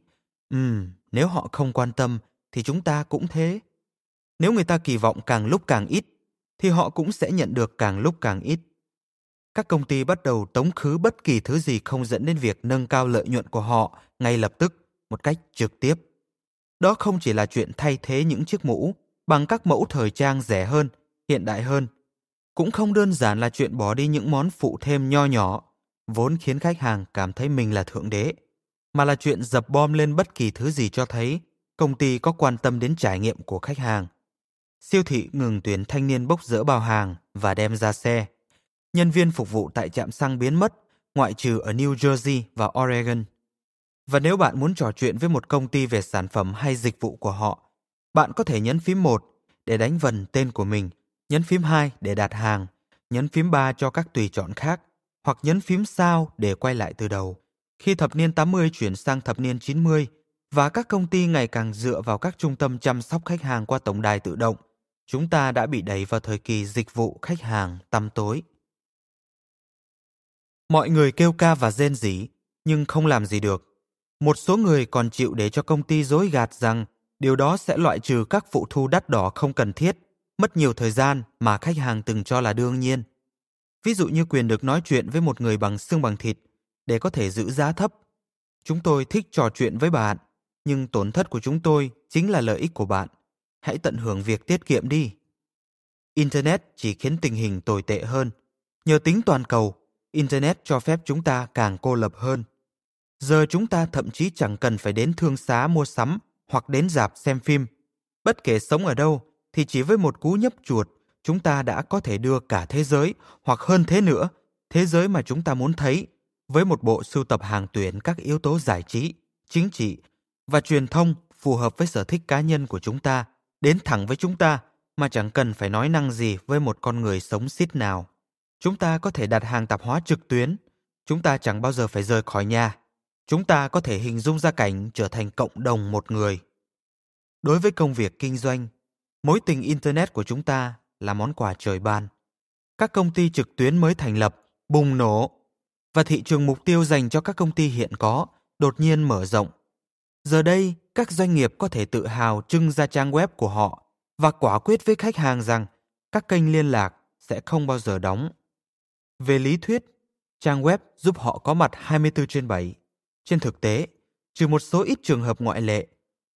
um, nếu họ không quan tâm thì chúng ta cũng thế. Nếu người ta kỳ vọng càng lúc càng ít, thì họ cũng sẽ nhận được càng lúc càng ít. Các công ty bắt đầu tống khứ bất kỳ thứ gì không dẫn đến việc nâng cao lợi nhuận của họ ngay lập tức, một cách trực tiếp. Đó không chỉ là chuyện thay thế những chiếc mũ bằng các mẫu thời trang rẻ hơn, hiện đại hơn. Cũng không đơn giản là chuyện bỏ đi những món phụ thêm nho nhỏ, vốn khiến khách hàng cảm thấy mình là thượng đế, mà là chuyện dập bom lên bất kỳ thứ gì cho thấy công ty có quan tâm đến trải nghiệm của khách hàng. Siêu thị ngừng tuyển thanh niên bốc dỡ bao hàng và đem ra xe. Nhân viên phục vụ tại trạm xăng biến mất, ngoại trừ ở New Jersey và Oregon. Và nếu bạn muốn trò chuyện với một công ty về sản phẩm hay dịch vụ của họ, bạn có thể nhấn phím 1 để đánh vần tên của mình, nhấn phím 2 để đặt hàng, nhấn phím 3 cho các tùy chọn khác, hoặc nhấn phím sao để quay lại từ đầu. Khi thập niên 80 chuyển sang thập niên 90 và các công ty ngày càng dựa vào các trung tâm chăm sóc khách hàng qua tổng đài tự động, chúng ta đã bị đẩy vào thời kỳ dịch vụ khách hàng tăm tối. Mọi người kêu ca và rên rỉ, nhưng không làm gì được. Một số người còn chịu để cho công ty dối gạt rằng điều đó sẽ loại trừ các phụ thu đắt đỏ không cần thiết, mất nhiều thời gian mà khách hàng từng cho là đương nhiên. Ví dụ như quyền được nói chuyện với một người bằng xương bằng thịt để có thể giữ giá thấp. Chúng tôi thích trò chuyện với bạn, nhưng tổn thất của chúng tôi chính là lợi ích của bạn. Hãy tận hưởng việc tiết kiệm đi. Internet chỉ khiến tình hình tồi tệ hơn. Nhờ tính toàn cầu, Internet cho phép chúng ta càng cô lập hơn. Giờ chúng ta thậm chí chẳng cần phải đến thương xá mua sắm hoặc đến dạp xem phim. Bất kể sống ở đâu thì chỉ với một cú nhấp chuột, chúng ta đã có thể đưa cả thế giới hoặc hơn thế nữa, thế giới mà chúng ta muốn thấy với một bộ sưu tập hàng tuyển các yếu tố giải trí, chính trị và truyền thông phù hợp với sở thích cá nhân của chúng ta, đến thẳng với chúng ta mà chẳng cần phải nói năng gì với một con người sống xít nào. Chúng ta có thể đặt hàng tạp hóa trực tuyến, chúng ta chẳng bao giờ phải rời khỏi nhà chúng ta có thể hình dung ra cảnh trở thành cộng đồng một người đối với công việc kinh doanh mối tình internet của chúng ta là món quà trời ban. Các công ty trực tuyến mới thành lập bùng nổ và thị trường mục tiêu dành cho các công ty hiện có đột nhiên mở rộng. Giờ đây các doanh nghiệp có thể tự hào trưng ra trang web của họ và quả quyết với khách hàng rằng các kênh liên lạc sẽ không bao giờ đóng. Về lý thuyết, trang web giúp họ có mặt 24 trên 7 trên thực tế, trừ một số ít trường hợp ngoại lệ,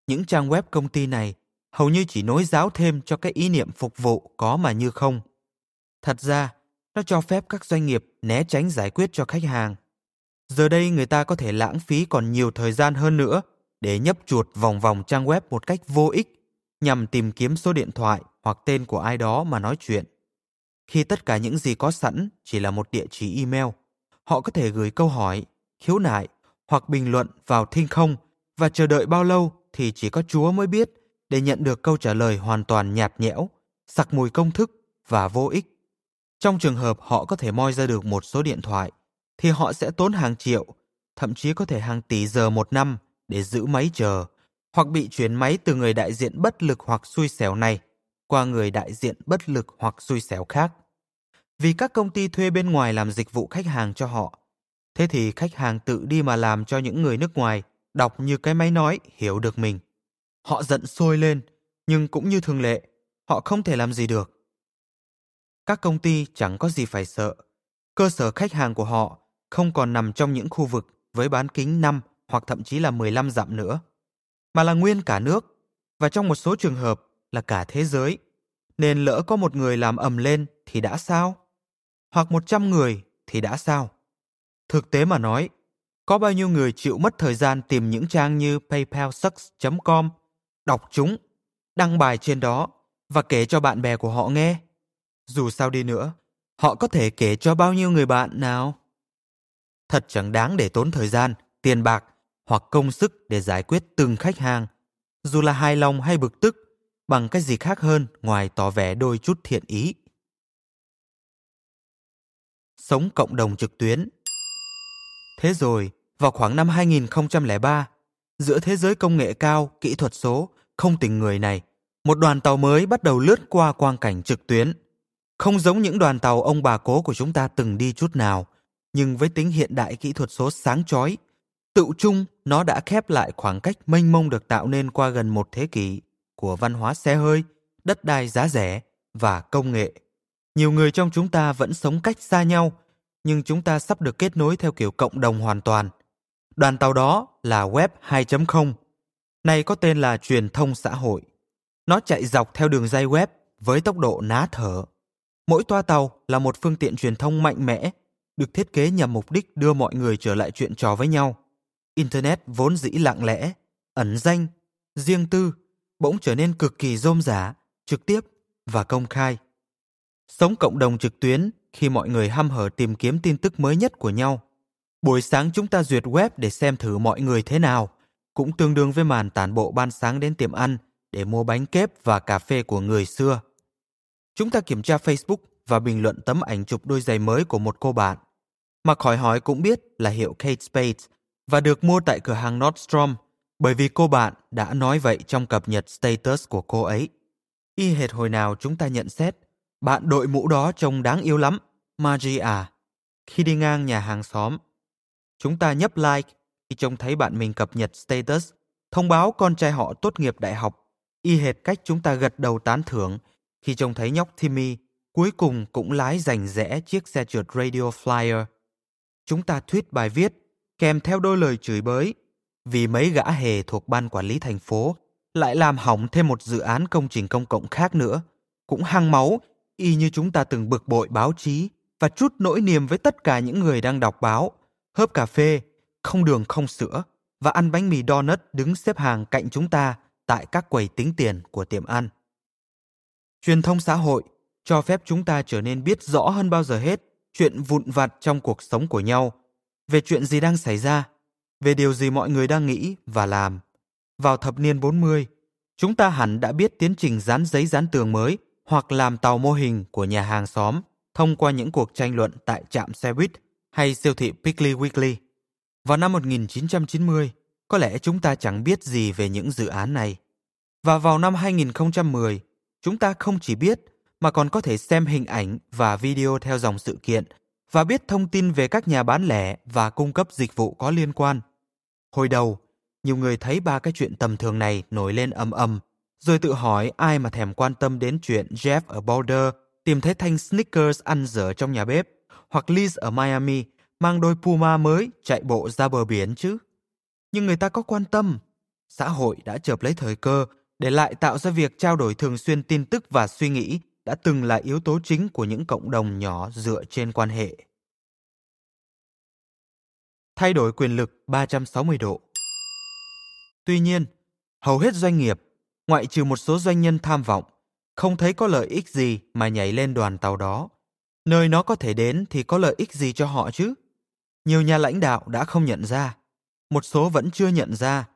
những trang web công ty này hầu như chỉ nối giáo thêm cho cái ý niệm phục vụ có mà như không. Thật ra, nó cho phép các doanh nghiệp né tránh giải quyết cho khách hàng. Giờ đây người ta có thể lãng phí còn nhiều thời gian hơn nữa để nhấp chuột vòng vòng trang web một cách vô ích nhằm tìm kiếm số điện thoại hoặc tên của ai đó mà nói chuyện. Khi tất cả những gì có sẵn chỉ là một địa chỉ email, họ có thể gửi câu hỏi, khiếu nại hoặc bình luận vào thinh không và chờ đợi bao lâu thì chỉ có Chúa mới biết để nhận được câu trả lời hoàn toàn nhạt nhẽo, sặc mùi công thức và vô ích. Trong trường hợp họ có thể moi ra được một số điện thoại, thì họ sẽ tốn hàng triệu, thậm chí có thể hàng tỷ giờ một năm để giữ máy chờ, hoặc bị chuyển máy từ người đại diện bất lực hoặc xui xẻo này qua người đại diện bất lực hoặc xui xẻo khác. Vì các công ty thuê bên ngoài làm dịch vụ khách hàng cho họ, Thế thì khách hàng tự đi mà làm cho những người nước ngoài đọc như cái máy nói hiểu được mình. Họ giận sôi lên, nhưng cũng như thường lệ, họ không thể làm gì được. Các công ty chẳng có gì phải sợ. Cơ sở khách hàng của họ không còn nằm trong những khu vực với bán kính 5 hoặc thậm chí là 15 dặm nữa, mà là nguyên cả nước và trong một số trường hợp là cả thế giới. Nên lỡ có một người làm ầm lên thì đã sao? Hoặc 100 người thì đã sao? Thực tế mà nói, có bao nhiêu người chịu mất thời gian tìm những trang như paypalsucks.com, đọc chúng, đăng bài trên đó và kể cho bạn bè của họ nghe? Dù sao đi nữa, họ có thể kể cho bao nhiêu người bạn nào? thật chẳng đáng để tốn thời gian, tiền bạc hoặc công sức để giải quyết từng khách hàng, dù là hài lòng hay bực tức, bằng cách gì khác hơn ngoài tỏ vẻ đôi chút thiện ý. Sống cộng đồng trực tuyến Thế rồi, vào khoảng năm 2003, giữa thế giới công nghệ cao, kỹ thuật số, không tình người này, một đoàn tàu mới bắt đầu lướt qua quang cảnh trực tuyến. Không giống những đoàn tàu ông bà cố của chúng ta từng đi chút nào, nhưng với tính hiện đại kỹ thuật số sáng chói, tự chung nó đã khép lại khoảng cách mênh mông được tạo nên qua gần một thế kỷ của văn hóa xe hơi, đất đai giá rẻ và công nghệ. Nhiều người trong chúng ta vẫn sống cách xa nhau, nhưng chúng ta sắp được kết nối theo kiểu cộng đồng hoàn toàn. Đoàn tàu đó là Web 2.0. Này có tên là truyền thông xã hội. Nó chạy dọc theo đường dây web với tốc độ ná thở. Mỗi toa tàu là một phương tiện truyền thông mạnh mẽ, được thiết kế nhằm mục đích đưa mọi người trở lại chuyện trò với nhau. Internet vốn dĩ lặng lẽ, ẩn danh, riêng tư, bỗng trở nên cực kỳ rôm rả, trực tiếp và công khai. Sống cộng đồng trực tuyến khi mọi người hăm hở tìm kiếm tin tức mới nhất của nhau. Buổi sáng chúng ta duyệt web để xem thử mọi người thế nào, cũng tương đương với màn tản bộ ban sáng đến tiệm ăn để mua bánh kép và cà phê của người xưa. Chúng ta kiểm tra Facebook và bình luận tấm ảnh chụp đôi giày mới của một cô bạn. Mặc hỏi hỏi cũng biết là hiệu Kate Spade và được mua tại cửa hàng Nordstrom bởi vì cô bạn đã nói vậy trong cập nhật status của cô ấy. Y hệt hồi nào chúng ta nhận xét, bạn đội mũ đó trông đáng yêu lắm, Margie à. Khi đi ngang nhà hàng xóm, chúng ta nhấp like khi trông thấy bạn mình cập nhật status, thông báo con trai họ tốt nghiệp đại học, y hệt cách chúng ta gật đầu tán thưởng. Khi trông thấy nhóc Timmy cuối cùng cũng lái rành rẽ chiếc xe trượt Radio Flyer. Chúng ta thuyết bài viết kèm theo đôi lời chửi bới vì mấy gã hề thuộc ban quản lý thành phố lại làm hỏng thêm một dự án công trình công cộng khác nữa, cũng hăng máu y như chúng ta từng bực bội báo chí và chút nỗi niềm với tất cả những người đang đọc báo, hớp cà phê, không đường không sữa và ăn bánh mì donut đứng xếp hàng cạnh chúng ta tại các quầy tính tiền của tiệm ăn. Truyền thông xã hội cho phép chúng ta trở nên biết rõ hơn bao giờ hết chuyện vụn vặt trong cuộc sống của nhau, về chuyện gì đang xảy ra, về điều gì mọi người đang nghĩ và làm. Vào thập niên 40, chúng ta hẳn đã biết tiến trình dán giấy dán tường mới hoặc làm tàu mô hình của nhà hàng xóm thông qua những cuộc tranh luận tại trạm xe buýt hay siêu thị Piggly Wiggly. Vào năm 1990, có lẽ chúng ta chẳng biết gì về những dự án này. Và vào năm 2010, chúng ta không chỉ biết mà còn có thể xem hình ảnh và video theo dòng sự kiện và biết thông tin về các nhà bán lẻ và cung cấp dịch vụ có liên quan. Hồi đầu, nhiều người thấy ba cái chuyện tầm thường này nổi lên ầm ầm, rồi tự hỏi ai mà thèm quan tâm đến chuyện Jeff ở Boulder tìm thấy thanh Snickers ăn dở trong nhà bếp, hoặc Liz ở Miami mang đôi Puma mới chạy bộ ra bờ biển chứ. Nhưng người ta có quan tâm. Xã hội đã chợp lấy thời cơ để lại tạo ra việc trao đổi thường xuyên tin tức và suy nghĩ đã từng là yếu tố chính của những cộng đồng nhỏ dựa trên quan hệ. Thay đổi quyền lực 360 độ Tuy nhiên, hầu hết doanh nghiệp, ngoại trừ một số doanh nhân tham vọng, không thấy có lợi ích gì mà nhảy lên đoàn tàu đó. Nơi nó có thể đến thì có lợi ích gì cho họ chứ? Nhiều nhà lãnh đạo đã không nhận ra, một số vẫn chưa nhận ra,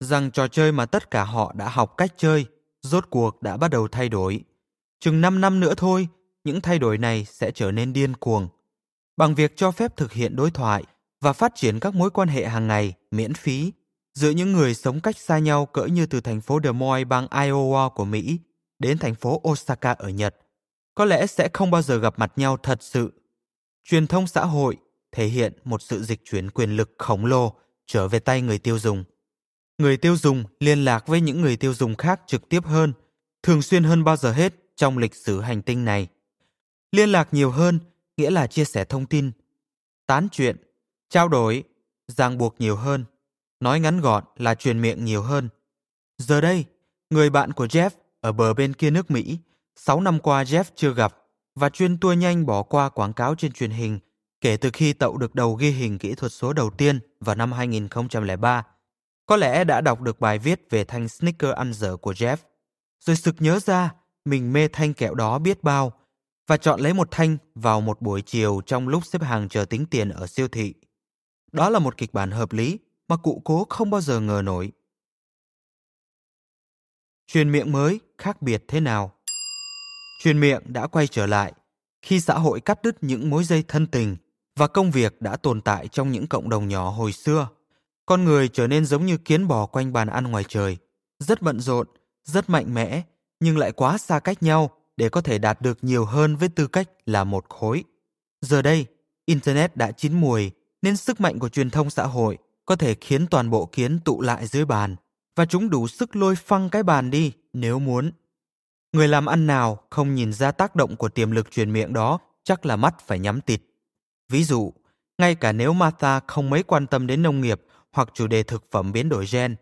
rằng trò chơi mà tất cả họ đã học cách chơi, rốt cuộc đã bắt đầu thay đổi Chừng 5 năm nữa thôi, những thay đổi này sẽ trở nên điên cuồng. Bằng việc cho phép thực hiện đối thoại và phát triển các mối quan hệ hàng ngày miễn phí giữa những người sống cách xa nhau cỡ như từ thành phố Des Moines bang Iowa của Mỹ đến thành phố Osaka ở Nhật, có lẽ sẽ không bao giờ gặp mặt nhau thật sự. Truyền thông xã hội thể hiện một sự dịch chuyển quyền lực khổng lồ trở về tay người tiêu dùng. Người tiêu dùng liên lạc với những người tiêu dùng khác trực tiếp hơn, thường xuyên hơn bao giờ hết trong lịch sử hành tinh này. Liên lạc nhiều hơn nghĩa là chia sẻ thông tin, tán chuyện, trao đổi, ràng buộc nhiều hơn. Nói ngắn gọn là truyền miệng nhiều hơn. Giờ đây, người bạn của Jeff ở bờ bên kia nước Mỹ, 6 năm qua Jeff chưa gặp và chuyên tua nhanh bỏ qua quảng cáo trên truyền hình kể từ khi tậu được đầu ghi hình kỹ thuật số đầu tiên vào năm 2003. Có lẽ đã đọc được bài viết về thanh sneaker ăn dở của Jeff, rồi sực nhớ ra mình mê thanh kẹo đó biết bao và chọn lấy một thanh vào một buổi chiều trong lúc xếp hàng chờ tính tiền ở siêu thị. Đó là một kịch bản hợp lý mà cụ cố không bao giờ ngờ nổi. Truyền miệng mới khác biệt thế nào? Truyền miệng đã quay trở lại khi xã hội cắt đứt những mối dây thân tình và công việc đã tồn tại trong những cộng đồng nhỏ hồi xưa. Con người trở nên giống như kiến bò quanh bàn ăn ngoài trời, rất bận rộn, rất mạnh mẽ, nhưng lại quá xa cách nhau để có thể đạt được nhiều hơn với tư cách là một khối. Giờ đây, Internet đã chín mùi nên sức mạnh của truyền thông xã hội có thể khiến toàn bộ kiến tụ lại dưới bàn và chúng đủ sức lôi phăng cái bàn đi nếu muốn. Người làm ăn nào không nhìn ra tác động của tiềm lực truyền miệng đó chắc là mắt phải nhắm tịt. Ví dụ, ngay cả nếu Martha không mấy quan tâm đến nông nghiệp hoặc chủ đề thực phẩm biến đổi gen,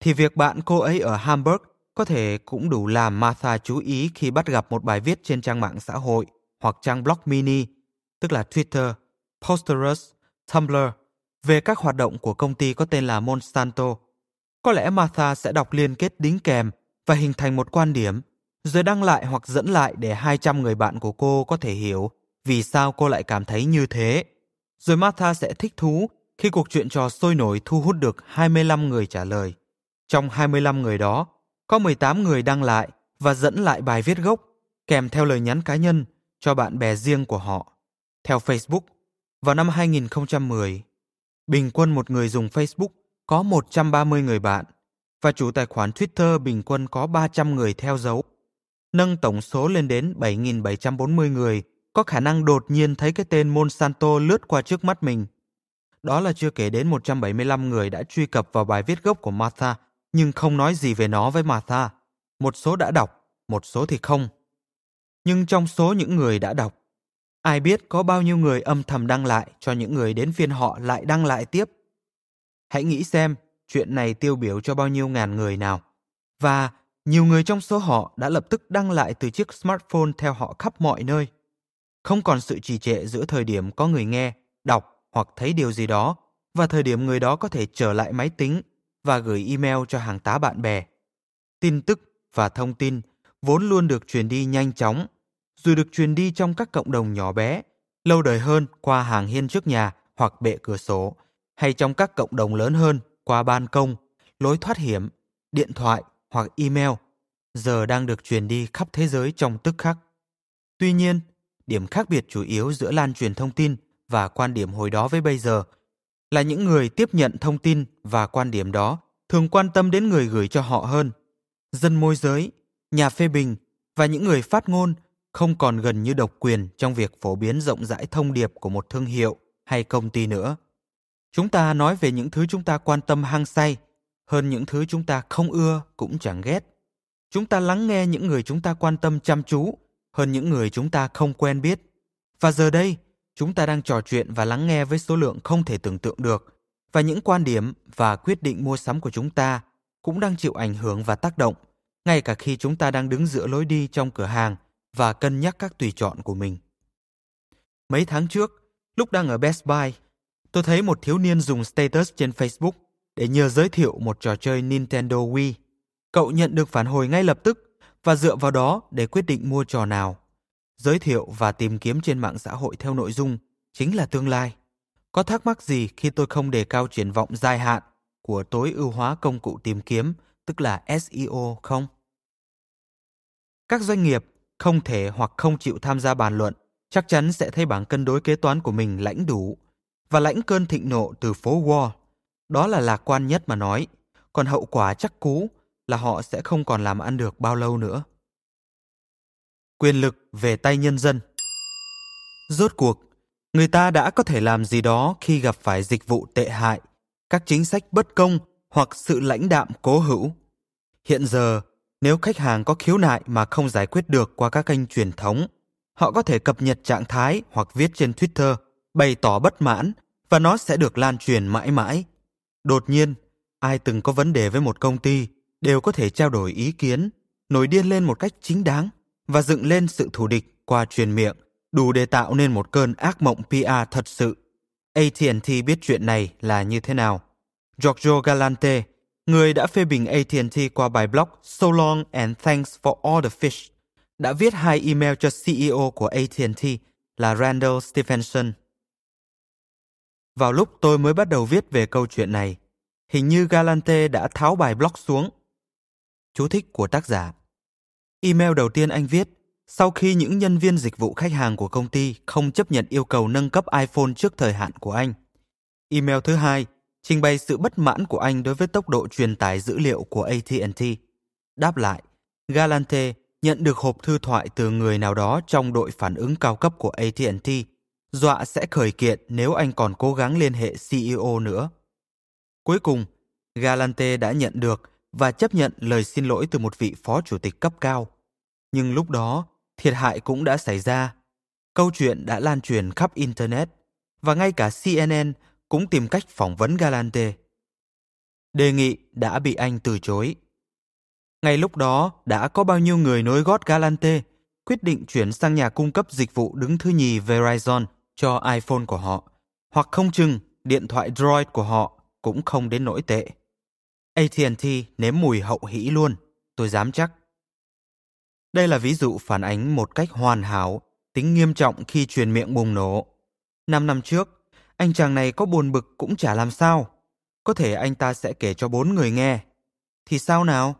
thì việc bạn cô ấy ở Hamburg có thể cũng đủ làm Martha chú ý khi bắt gặp một bài viết trên trang mạng xã hội hoặc trang blog mini, tức là Twitter, Posterous, Tumblr, về các hoạt động của công ty có tên là Monsanto. Có lẽ Martha sẽ đọc liên kết đính kèm và hình thành một quan điểm, rồi đăng lại hoặc dẫn lại để 200 người bạn của cô có thể hiểu vì sao cô lại cảm thấy như thế. Rồi Martha sẽ thích thú khi cuộc chuyện trò sôi nổi thu hút được 25 người trả lời. Trong 25 người đó, có 18 người đăng lại và dẫn lại bài viết gốc kèm theo lời nhắn cá nhân cho bạn bè riêng của họ. Theo Facebook, vào năm 2010, bình quân một người dùng Facebook có 130 người bạn và chủ tài khoản Twitter bình quân có 300 người theo dấu, nâng tổng số lên đến 7.740 người có khả năng đột nhiên thấy cái tên Monsanto lướt qua trước mắt mình. Đó là chưa kể đến 175 người đã truy cập vào bài viết gốc của Martha nhưng không nói gì về nó với Martha. Một số đã đọc, một số thì không. Nhưng trong số những người đã đọc, ai biết có bao nhiêu người âm thầm đăng lại cho những người đến phiên họ lại đăng lại tiếp. Hãy nghĩ xem chuyện này tiêu biểu cho bao nhiêu ngàn người nào. Và nhiều người trong số họ đã lập tức đăng lại từ chiếc smartphone theo họ khắp mọi nơi. Không còn sự trì trệ giữa thời điểm có người nghe, đọc hoặc thấy điều gì đó và thời điểm người đó có thể trở lại máy tính và gửi email cho hàng tá bạn bè. Tin tức và thông tin vốn luôn được truyền đi nhanh chóng, dù được truyền đi trong các cộng đồng nhỏ bé, lâu đời hơn qua hàng hiên trước nhà hoặc bệ cửa sổ, hay trong các cộng đồng lớn hơn qua ban công, lối thoát hiểm, điện thoại hoặc email, giờ đang được truyền đi khắp thế giới trong tức khắc. Tuy nhiên, điểm khác biệt chủ yếu giữa lan truyền thông tin và quan điểm hồi đó với bây giờ là những người tiếp nhận thông tin và quan điểm đó thường quan tâm đến người gửi cho họ hơn. Dân môi giới, nhà phê bình và những người phát ngôn không còn gần như độc quyền trong việc phổ biến rộng rãi thông điệp của một thương hiệu hay công ty nữa. Chúng ta nói về những thứ chúng ta quan tâm hăng say hơn những thứ chúng ta không ưa cũng chẳng ghét. Chúng ta lắng nghe những người chúng ta quan tâm chăm chú hơn những người chúng ta không quen biết. Và giờ đây, chúng ta đang trò chuyện và lắng nghe với số lượng không thể tưởng tượng được và những quan điểm và quyết định mua sắm của chúng ta cũng đang chịu ảnh hưởng và tác động ngay cả khi chúng ta đang đứng giữa lối đi trong cửa hàng và cân nhắc các tùy chọn của mình. Mấy tháng trước, lúc đang ở Best Buy, tôi thấy một thiếu niên dùng status trên Facebook để nhờ giới thiệu một trò chơi Nintendo Wii. Cậu nhận được phản hồi ngay lập tức và dựa vào đó để quyết định mua trò nào giới thiệu và tìm kiếm trên mạng xã hội theo nội dung chính là tương lai. Có thắc mắc gì khi tôi không đề cao triển vọng dài hạn của tối ưu hóa công cụ tìm kiếm, tức là SEO không? Các doanh nghiệp không thể hoặc không chịu tham gia bàn luận chắc chắn sẽ thấy bảng cân đối kế toán của mình lãnh đủ và lãnh cơn thịnh nộ từ phố Wall. Đó là lạc quan nhất mà nói, còn hậu quả chắc cú là họ sẽ không còn làm ăn được bao lâu nữa quyền lực về tay nhân dân. Rốt cuộc, người ta đã có thể làm gì đó khi gặp phải dịch vụ tệ hại, các chính sách bất công hoặc sự lãnh đạm cố hữu. Hiện giờ, nếu khách hàng có khiếu nại mà không giải quyết được qua các kênh truyền thống, họ có thể cập nhật trạng thái hoặc viết trên Twitter, bày tỏ bất mãn và nó sẽ được lan truyền mãi mãi. Đột nhiên, ai từng có vấn đề với một công ty đều có thể trao đổi ý kiến, nổi điên lên một cách chính đáng và dựng lên sự thù địch qua truyền miệng, đủ để tạo nên một cơn ác mộng PR thật sự. AT&T biết chuyện này là như thế nào. Giorgio Galante, người đã phê bình AT&T qua bài blog So Long and Thanks for All the Fish, đã viết hai email cho CEO của AT&T là Randall Stephenson vào lúc tôi mới bắt đầu viết về câu chuyện này, hình như Galante đã tháo bài blog xuống. Chú thích của tác giả Email đầu tiên anh viết sau khi những nhân viên dịch vụ khách hàng của công ty không chấp nhận yêu cầu nâng cấp iPhone trước thời hạn của anh. Email thứ hai trình bày sự bất mãn của anh đối với tốc độ truyền tải dữ liệu của AT&T. Đáp lại, Galante nhận được hộp thư thoại từ người nào đó trong đội phản ứng cao cấp của AT&T, dọa sẽ khởi kiện nếu anh còn cố gắng liên hệ CEO nữa. Cuối cùng, Galante đã nhận được và chấp nhận lời xin lỗi từ một vị phó chủ tịch cấp cao. Nhưng lúc đó, thiệt hại cũng đã xảy ra. Câu chuyện đã lan truyền khắp Internet và ngay cả CNN cũng tìm cách phỏng vấn Galante. Đề nghị đã bị anh từ chối. Ngay lúc đó đã có bao nhiêu người nối gót Galante quyết định chuyển sang nhà cung cấp dịch vụ đứng thứ nhì Verizon cho iPhone của họ, hoặc không chừng điện thoại Droid của họ cũng không đến nỗi tệ. AT&T nếm mùi hậu hĩ luôn, tôi dám chắc. Đây là ví dụ phản ánh một cách hoàn hảo tính nghiêm trọng khi truyền miệng bùng nổ. Năm năm trước, anh chàng này có buồn bực cũng chả làm sao. Có thể anh ta sẽ kể cho bốn người nghe. Thì sao nào?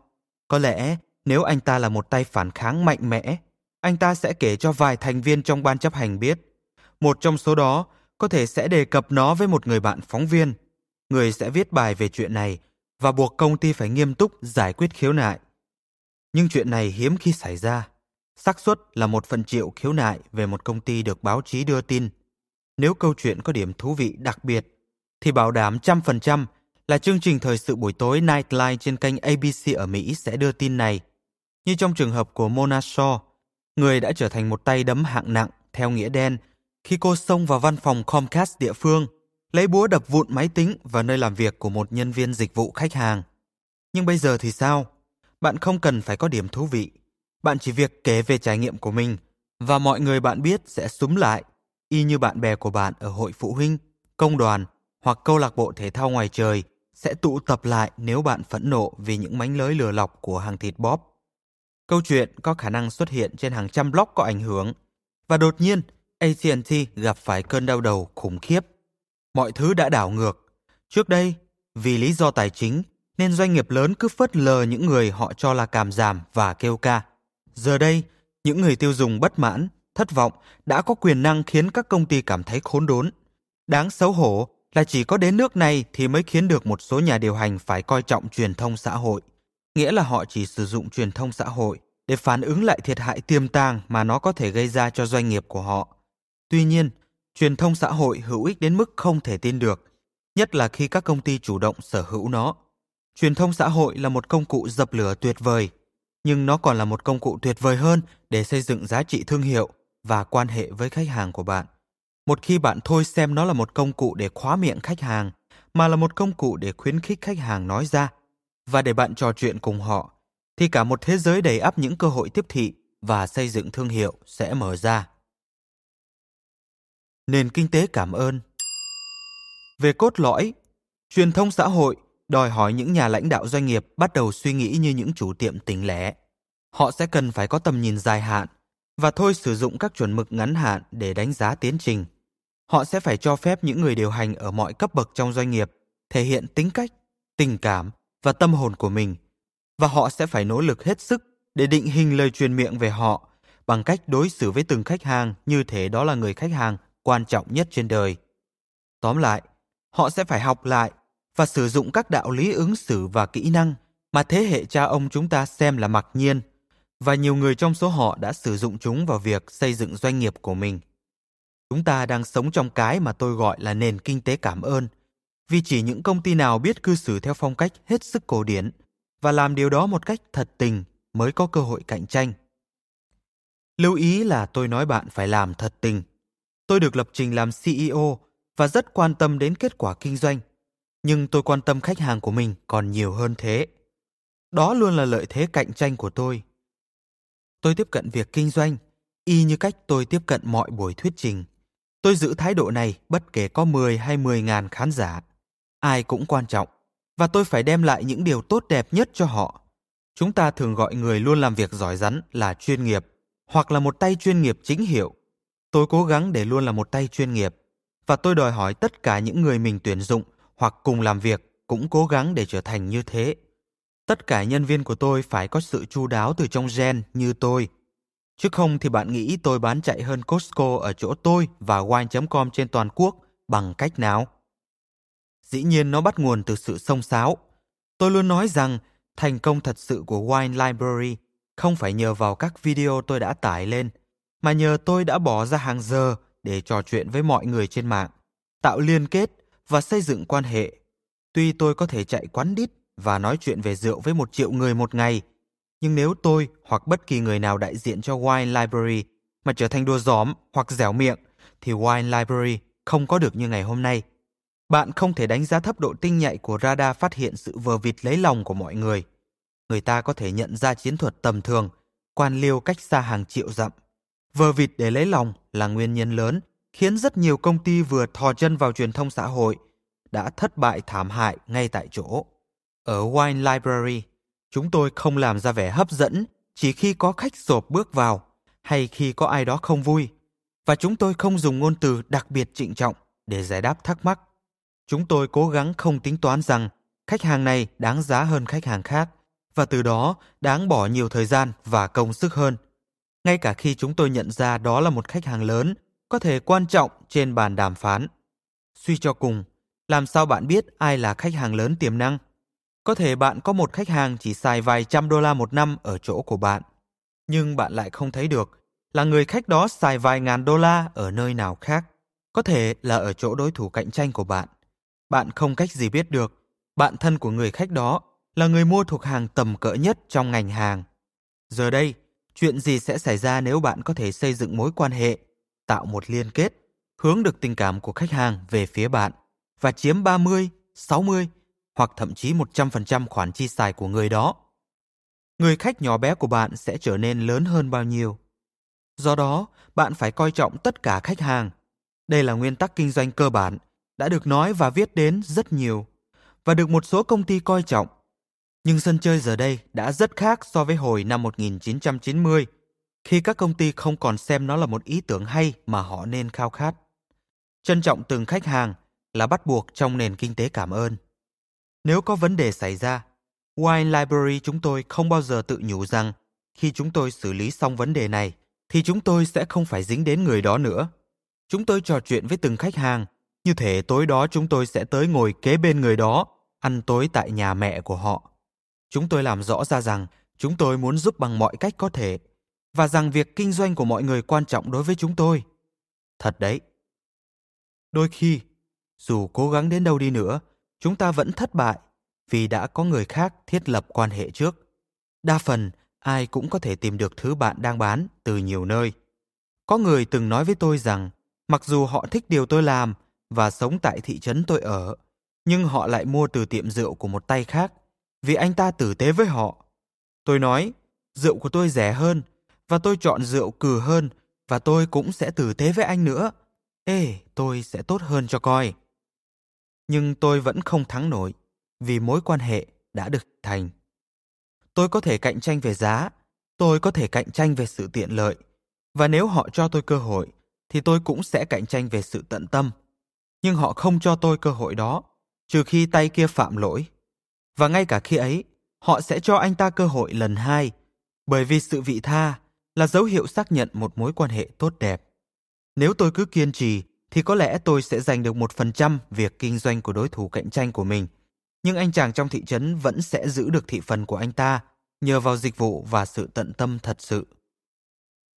Có lẽ nếu anh ta là một tay phản kháng mạnh mẽ, anh ta sẽ kể cho vài thành viên trong ban chấp hành biết. Một trong số đó có thể sẽ đề cập nó với một người bạn phóng viên. Người sẽ viết bài về chuyện này và buộc công ty phải nghiêm túc giải quyết khiếu nại. Nhưng chuyện này hiếm khi xảy ra. xác suất là một phần triệu khiếu nại về một công ty được báo chí đưa tin. Nếu câu chuyện có điểm thú vị đặc biệt, thì bảo đảm trăm phần trăm là chương trình thời sự buổi tối Nightline trên kênh ABC ở Mỹ sẽ đưa tin này. Như trong trường hợp của Mona Shaw, người đã trở thành một tay đấm hạng nặng theo nghĩa đen khi cô xông vào văn phòng Comcast địa phương, lấy búa đập vụn máy tính và nơi làm việc của một nhân viên dịch vụ khách hàng. Nhưng bây giờ thì sao? Bạn không cần phải có điểm thú vị. Bạn chỉ việc kể về trải nghiệm của mình và mọi người bạn biết sẽ súng lại, y như bạn bè của bạn ở hội phụ huynh, công đoàn hoặc câu lạc bộ thể thao ngoài trời sẽ tụ tập lại nếu bạn phẫn nộ vì những mánh lới lừa lọc của hàng thịt bóp. Câu chuyện có khả năng xuất hiện trên hàng trăm blog có ảnh hưởng và đột nhiên AT&T gặp phải cơn đau đầu khủng khiếp. Mọi thứ đã đảo ngược. Trước đây, vì lý do tài chính nên doanh nghiệp lớn cứ phớt lờ những người họ cho là càm giảm và kêu ca. Giờ đây, những người tiêu dùng bất mãn, thất vọng đã có quyền năng khiến các công ty cảm thấy khốn đốn. Đáng xấu hổ là chỉ có đến nước này thì mới khiến được một số nhà điều hành phải coi trọng truyền thông xã hội. Nghĩa là họ chỉ sử dụng truyền thông xã hội để phản ứng lại thiệt hại tiềm tàng mà nó có thể gây ra cho doanh nghiệp của họ. Tuy nhiên, truyền thông xã hội hữu ích đến mức không thể tin được, nhất là khi các công ty chủ động sở hữu nó. Truyền thông xã hội là một công cụ dập lửa tuyệt vời, nhưng nó còn là một công cụ tuyệt vời hơn để xây dựng giá trị thương hiệu và quan hệ với khách hàng của bạn. Một khi bạn thôi xem nó là một công cụ để khóa miệng khách hàng, mà là một công cụ để khuyến khích khách hàng nói ra và để bạn trò chuyện cùng họ, thì cả một thế giới đầy ắp những cơ hội tiếp thị và xây dựng thương hiệu sẽ mở ra. Nền kinh tế cảm ơn Về cốt lõi, truyền thông xã hội đòi hỏi những nhà lãnh đạo doanh nghiệp bắt đầu suy nghĩ như những chủ tiệm tỉnh lẻ. Họ sẽ cần phải có tầm nhìn dài hạn và thôi sử dụng các chuẩn mực ngắn hạn để đánh giá tiến trình. Họ sẽ phải cho phép những người điều hành ở mọi cấp bậc trong doanh nghiệp thể hiện tính cách, tình cảm và tâm hồn của mình và họ sẽ phải nỗ lực hết sức để định hình lời truyền miệng về họ bằng cách đối xử với từng khách hàng như thể đó là người khách hàng quan trọng nhất trên đời. Tóm lại, họ sẽ phải học lại và sử dụng các đạo lý ứng xử và kỹ năng mà thế hệ cha ông chúng ta xem là mặc nhiên và nhiều người trong số họ đã sử dụng chúng vào việc xây dựng doanh nghiệp của mình. Chúng ta đang sống trong cái mà tôi gọi là nền kinh tế cảm ơn, vì chỉ những công ty nào biết cư xử theo phong cách hết sức cổ điển và làm điều đó một cách thật tình mới có cơ hội cạnh tranh. Lưu ý là tôi nói bạn phải làm thật tình. Tôi được lập trình làm CEO và rất quan tâm đến kết quả kinh doanh nhưng tôi quan tâm khách hàng của mình còn nhiều hơn thế. Đó luôn là lợi thế cạnh tranh của tôi. Tôi tiếp cận việc kinh doanh, y như cách tôi tiếp cận mọi buổi thuyết trình. Tôi giữ thái độ này bất kể có 10 hay 10 ngàn khán giả. Ai cũng quan trọng, và tôi phải đem lại những điều tốt đẹp nhất cho họ. Chúng ta thường gọi người luôn làm việc giỏi rắn là chuyên nghiệp, hoặc là một tay chuyên nghiệp chính hiệu. Tôi cố gắng để luôn là một tay chuyên nghiệp, và tôi đòi hỏi tất cả những người mình tuyển dụng hoặc cùng làm việc cũng cố gắng để trở thành như thế. Tất cả nhân viên của tôi phải có sự chu đáo từ trong gen như tôi. Chứ không thì bạn nghĩ tôi bán chạy hơn Costco ở chỗ tôi và wine.com trên toàn quốc bằng cách nào? Dĩ nhiên nó bắt nguồn từ sự sông sáo. Tôi luôn nói rằng thành công thật sự của Wine Library không phải nhờ vào các video tôi đã tải lên, mà nhờ tôi đã bỏ ra hàng giờ để trò chuyện với mọi người trên mạng, tạo liên kết và xây dựng quan hệ. Tuy tôi có thể chạy quán đít và nói chuyện về rượu với một triệu người một ngày, nhưng nếu tôi hoặc bất kỳ người nào đại diện cho Wine Library mà trở thành đùa gióm hoặc dẻo miệng, thì Wine Library không có được như ngày hôm nay. Bạn không thể đánh giá thấp độ tinh nhạy của radar phát hiện sự vờ vịt lấy lòng của mọi người. Người ta có thể nhận ra chiến thuật tầm thường, quan liêu cách xa hàng triệu dặm. Vờ vịt để lấy lòng là nguyên nhân lớn khiến rất nhiều công ty vừa thò chân vào truyền thông xã hội đã thất bại thảm hại ngay tại chỗ. Ở Wine Library, chúng tôi không làm ra vẻ hấp dẫn chỉ khi có khách sộp bước vào hay khi có ai đó không vui. Và chúng tôi không dùng ngôn từ đặc biệt trịnh trọng để giải đáp thắc mắc. Chúng tôi cố gắng không tính toán rằng khách hàng này đáng giá hơn khách hàng khác và từ đó đáng bỏ nhiều thời gian và công sức hơn. Ngay cả khi chúng tôi nhận ra đó là một khách hàng lớn, có thể quan trọng trên bàn đàm phán. Suy cho cùng, làm sao bạn biết ai là khách hàng lớn tiềm năng? Có thể bạn có một khách hàng chỉ xài vài trăm đô la một năm ở chỗ của bạn, nhưng bạn lại không thấy được là người khách đó xài vài ngàn đô la ở nơi nào khác, có thể là ở chỗ đối thủ cạnh tranh của bạn. Bạn không cách gì biết được, bạn thân của người khách đó là người mua thuộc hàng tầm cỡ nhất trong ngành hàng. Giờ đây, chuyện gì sẽ xảy ra nếu bạn có thể xây dựng mối quan hệ, tạo một liên kết, hướng được tình cảm của khách hàng về phía bạn và chiếm 30, 60 hoặc thậm chí 100% khoản chi xài của người đó. Người khách nhỏ bé của bạn sẽ trở nên lớn hơn bao nhiêu. Do đó, bạn phải coi trọng tất cả khách hàng. Đây là nguyên tắc kinh doanh cơ bản, đã được nói và viết đến rất nhiều và được một số công ty coi trọng. Nhưng sân chơi giờ đây đã rất khác so với hồi năm 1990, khi các công ty không còn xem nó là một ý tưởng hay mà họ nên khao khát. Trân trọng từng khách hàng là bắt buộc trong nền kinh tế cảm ơn. Nếu có vấn đề xảy ra, Wine Library chúng tôi không bao giờ tự nhủ rằng khi chúng tôi xử lý xong vấn đề này thì chúng tôi sẽ không phải dính đến người đó nữa. Chúng tôi trò chuyện với từng khách hàng, như thể tối đó chúng tôi sẽ tới ngồi kế bên người đó, ăn tối tại nhà mẹ của họ. Chúng tôi làm rõ ra rằng chúng tôi muốn giúp bằng mọi cách có thể và rằng việc kinh doanh của mọi người quan trọng đối với chúng tôi. Thật đấy. Đôi khi, dù cố gắng đến đâu đi nữa, chúng ta vẫn thất bại vì đã có người khác thiết lập quan hệ trước. Đa phần, ai cũng có thể tìm được thứ bạn đang bán từ nhiều nơi. Có người từng nói với tôi rằng, mặc dù họ thích điều tôi làm và sống tại thị trấn tôi ở, nhưng họ lại mua từ tiệm rượu của một tay khác vì anh ta tử tế với họ. Tôi nói, rượu của tôi rẻ hơn và tôi chọn rượu cừ hơn và tôi cũng sẽ tử tế với anh nữa. Ê, tôi sẽ tốt hơn cho coi. Nhưng tôi vẫn không thắng nổi vì mối quan hệ đã được thành. Tôi có thể cạnh tranh về giá, tôi có thể cạnh tranh về sự tiện lợi và nếu họ cho tôi cơ hội thì tôi cũng sẽ cạnh tranh về sự tận tâm. Nhưng họ không cho tôi cơ hội đó, trừ khi tay kia phạm lỗi. Và ngay cả khi ấy, họ sẽ cho anh ta cơ hội lần hai, bởi vì sự vị tha là dấu hiệu xác nhận một mối quan hệ tốt đẹp. Nếu tôi cứ kiên trì, thì có lẽ tôi sẽ giành được một phần trăm việc kinh doanh của đối thủ cạnh tranh của mình. Nhưng anh chàng trong thị trấn vẫn sẽ giữ được thị phần của anh ta nhờ vào dịch vụ và sự tận tâm thật sự.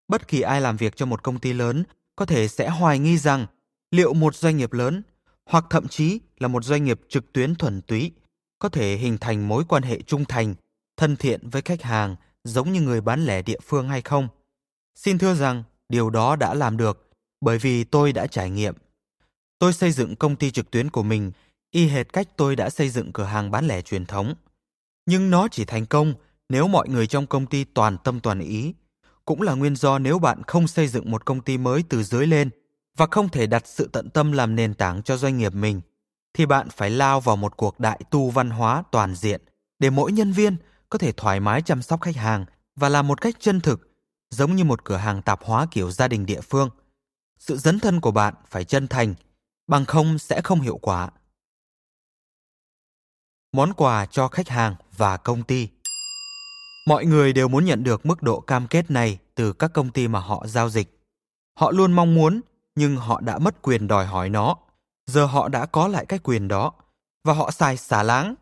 Bất kỳ ai làm việc cho một công ty lớn có thể sẽ hoài nghi rằng liệu một doanh nghiệp lớn hoặc thậm chí là một doanh nghiệp trực tuyến thuần túy có thể hình thành mối quan hệ trung thành, thân thiện với khách hàng giống như người bán lẻ địa phương hay không? Xin thưa rằng điều đó đã làm được bởi vì tôi đã trải nghiệm. Tôi xây dựng công ty trực tuyến của mình y hệt cách tôi đã xây dựng cửa hàng bán lẻ truyền thống. Nhưng nó chỉ thành công nếu mọi người trong công ty toàn tâm toàn ý. Cũng là nguyên do nếu bạn không xây dựng một công ty mới từ dưới lên và không thể đặt sự tận tâm làm nền tảng cho doanh nghiệp mình, thì bạn phải lao vào một cuộc đại tu văn hóa toàn diện để mỗi nhân viên có thể thoải mái chăm sóc khách hàng và làm một cách chân thực, giống như một cửa hàng tạp hóa kiểu gia đình địa phương. Sự dấn thân của bạn phải chân thành, bằng không sẽ không hiệu quả. Món quà cho khách hàng và công ty Mọi người đều muốn nhận được mức độ cam kết này từ các công ty mà họ giao dịch. Họ luôn mong muốn, nhưng họ đã mất quyền đòi hỏi nó. Giờ họ đã có lại cái quyền đó, và họ xài xả láng.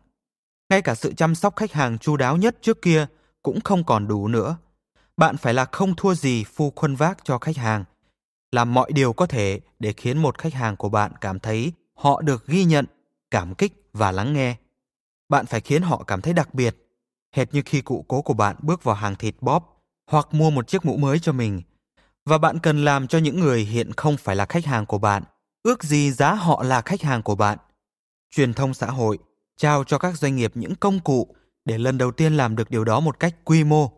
Ngay cả sự chăm sóc khách hàng chu đáo nhất trước kia cũng không còn đủ nữa. Bạn phải là không thua gì phu khuân vác cho khách hàng. Làm mọi điều có thể để khiến một khách hàng của bạn cảm thấy họ được ghi nhận, cảm kích và lắng nghe. Bạn phải khiến họ cảm thấy đặc biệt hệt như khi cụ cố của bạn bước vào hàng thịt bóp hoặc mua một chiếc mũ mới cho mình. Và bạn cần làm cho những người hiện không phải là khách hàng của bạn, ước gì giá họ là khách hàng của bạn. Truyền thông xã hội trao cho các doanh nghiệp những công cụ để lần đầu tiên làm được điều đó một cách quy mô.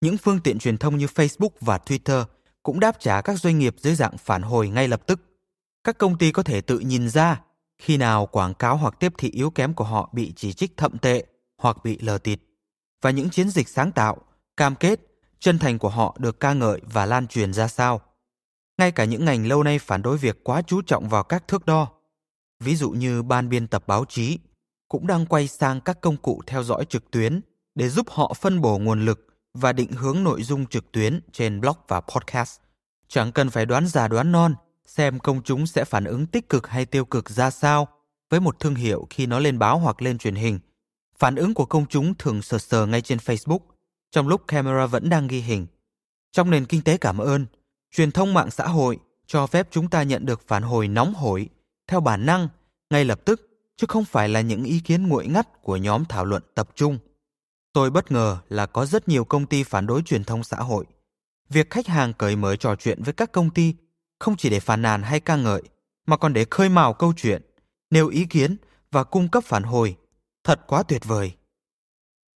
Những phương tiện truyền thông như Facebook và Twitter cũng đáp trả các doanh nghiệp dưới dạng phản hồi ngay lập tức. Các công ty có thể tự nhìn ra khi nào quảng cáo hoặc tiếp thị yếu kém của họ bị chỉ trích thậm tệ hoặc bị lờ tịt và những chiến dịch sáng tạo, cam kết, chân thành của họ được ca ngợi và lan truyền ra sao. Ngay cả những ngành lâu nay phản đối việc quá chú trọng vào các thước đo, ví dụ như ban biên tập báo chí, cũng đang quay sang các công cụ theo dõi trực tuyến để giúp họ phân bổ nguồn lực và định hướng nội dung trực tuyến trên blog và podcast. Chẳng cần phải đoán già đoán non xem công chúng sẽ phản ứng tích cực hay tiêu cực ra sao với một thương hiệu khi nó lên báo hoặc lên truyền hình – Phản ứng của công chúng thường sờ sờ ngay trên Facebook, trong lúc camera vẫn đang ghi hình. Trong nền kinh tế cảm ơn, truyền thông mạng xã hội cho phép chúng ta nhận được phản hồi nóng hổi, theo bản năng, ngay lập tức, chứ không phải là những ý kiến nguội ngắt của nhóm thảo luận tập trung. Tôi bất ngờ là có rất nhiều công ty phản đối truyền thông xã hội. Việc khách hàng cởi mở trò chuyện với các công ty không chỉ để phàn nàn hay ca ngợi, mà còn để khơi mào câu chuyện, nêu ý kiến và cung cấp phản hồi Thật quá tuyệt vời.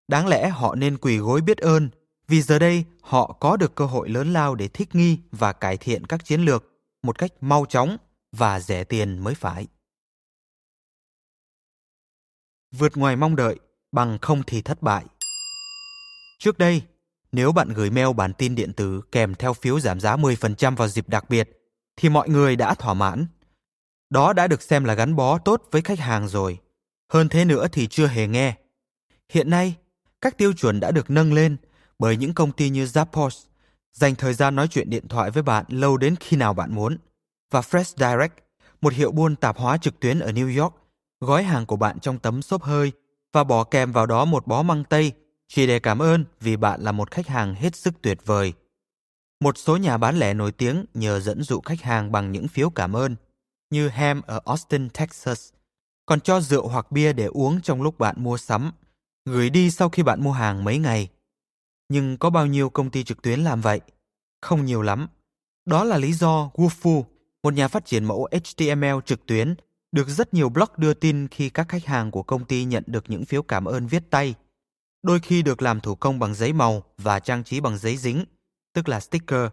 Đáng lẽ họ nên quỳ gối biết ơn vì giờ đây họ có được cơ hội lớn lao để thích nghi và cải thiện các chiến lược một cách mau chóng và rẻ tiền mới phải. Vượt ngoài mong đợi bằng không thì thất bại. Trước đây, nếu bạn gửi mail bản tin điện tử kèm theo phiếu giảm giá 10% vào dịp đặc biệt, thì mọi người đã thỏa mãn. Đó đã được xem là gắn bó tốt với khách hàng rồi. Hơn thế nữa thì chưa hề nghe. Hiện nay, các tiêu chuẩn đã được nâng lên bởi những công ty như Zappos dành thời gian nói chuyện điện thoại với bạn lâu đến khi nào bạn muốn. Và Fresh Direct, một hiệu buôn tạp hóa trực tuyến ở New York, gói hàng của bạn trong tấm xốp hơi và bỏ kèm vào đó một bó măng tây chỉ để cảm ơn vì bạn là một khách hàng hết sức tuyệt vời. Một số nhà bán lẻ nổi tiếng nhờ dẫn dụ khách hàng bằng những phiếu cảm ơn, như Ham ở Austin, Texas, còn cho rượu hoặc bia để uống trong lúc bạn mua sắm, gửi đi sau khi bạn mua hàng mấy ngày. Nhưng có bao nhiêu công ty trực tuyến làm vậy? Không nhiều lắm. Đó là lý do Woofu, một nhà phát triển mẫu HTML trực tuyến, được rất nhiều blog đưa tin khi các khách hàng của công ty nhận được những phiếu cảm ơn viết tay. Đôi khi được làm thủ công bằng giấy màu và trang trí bằng giấy dính, tức là sticker.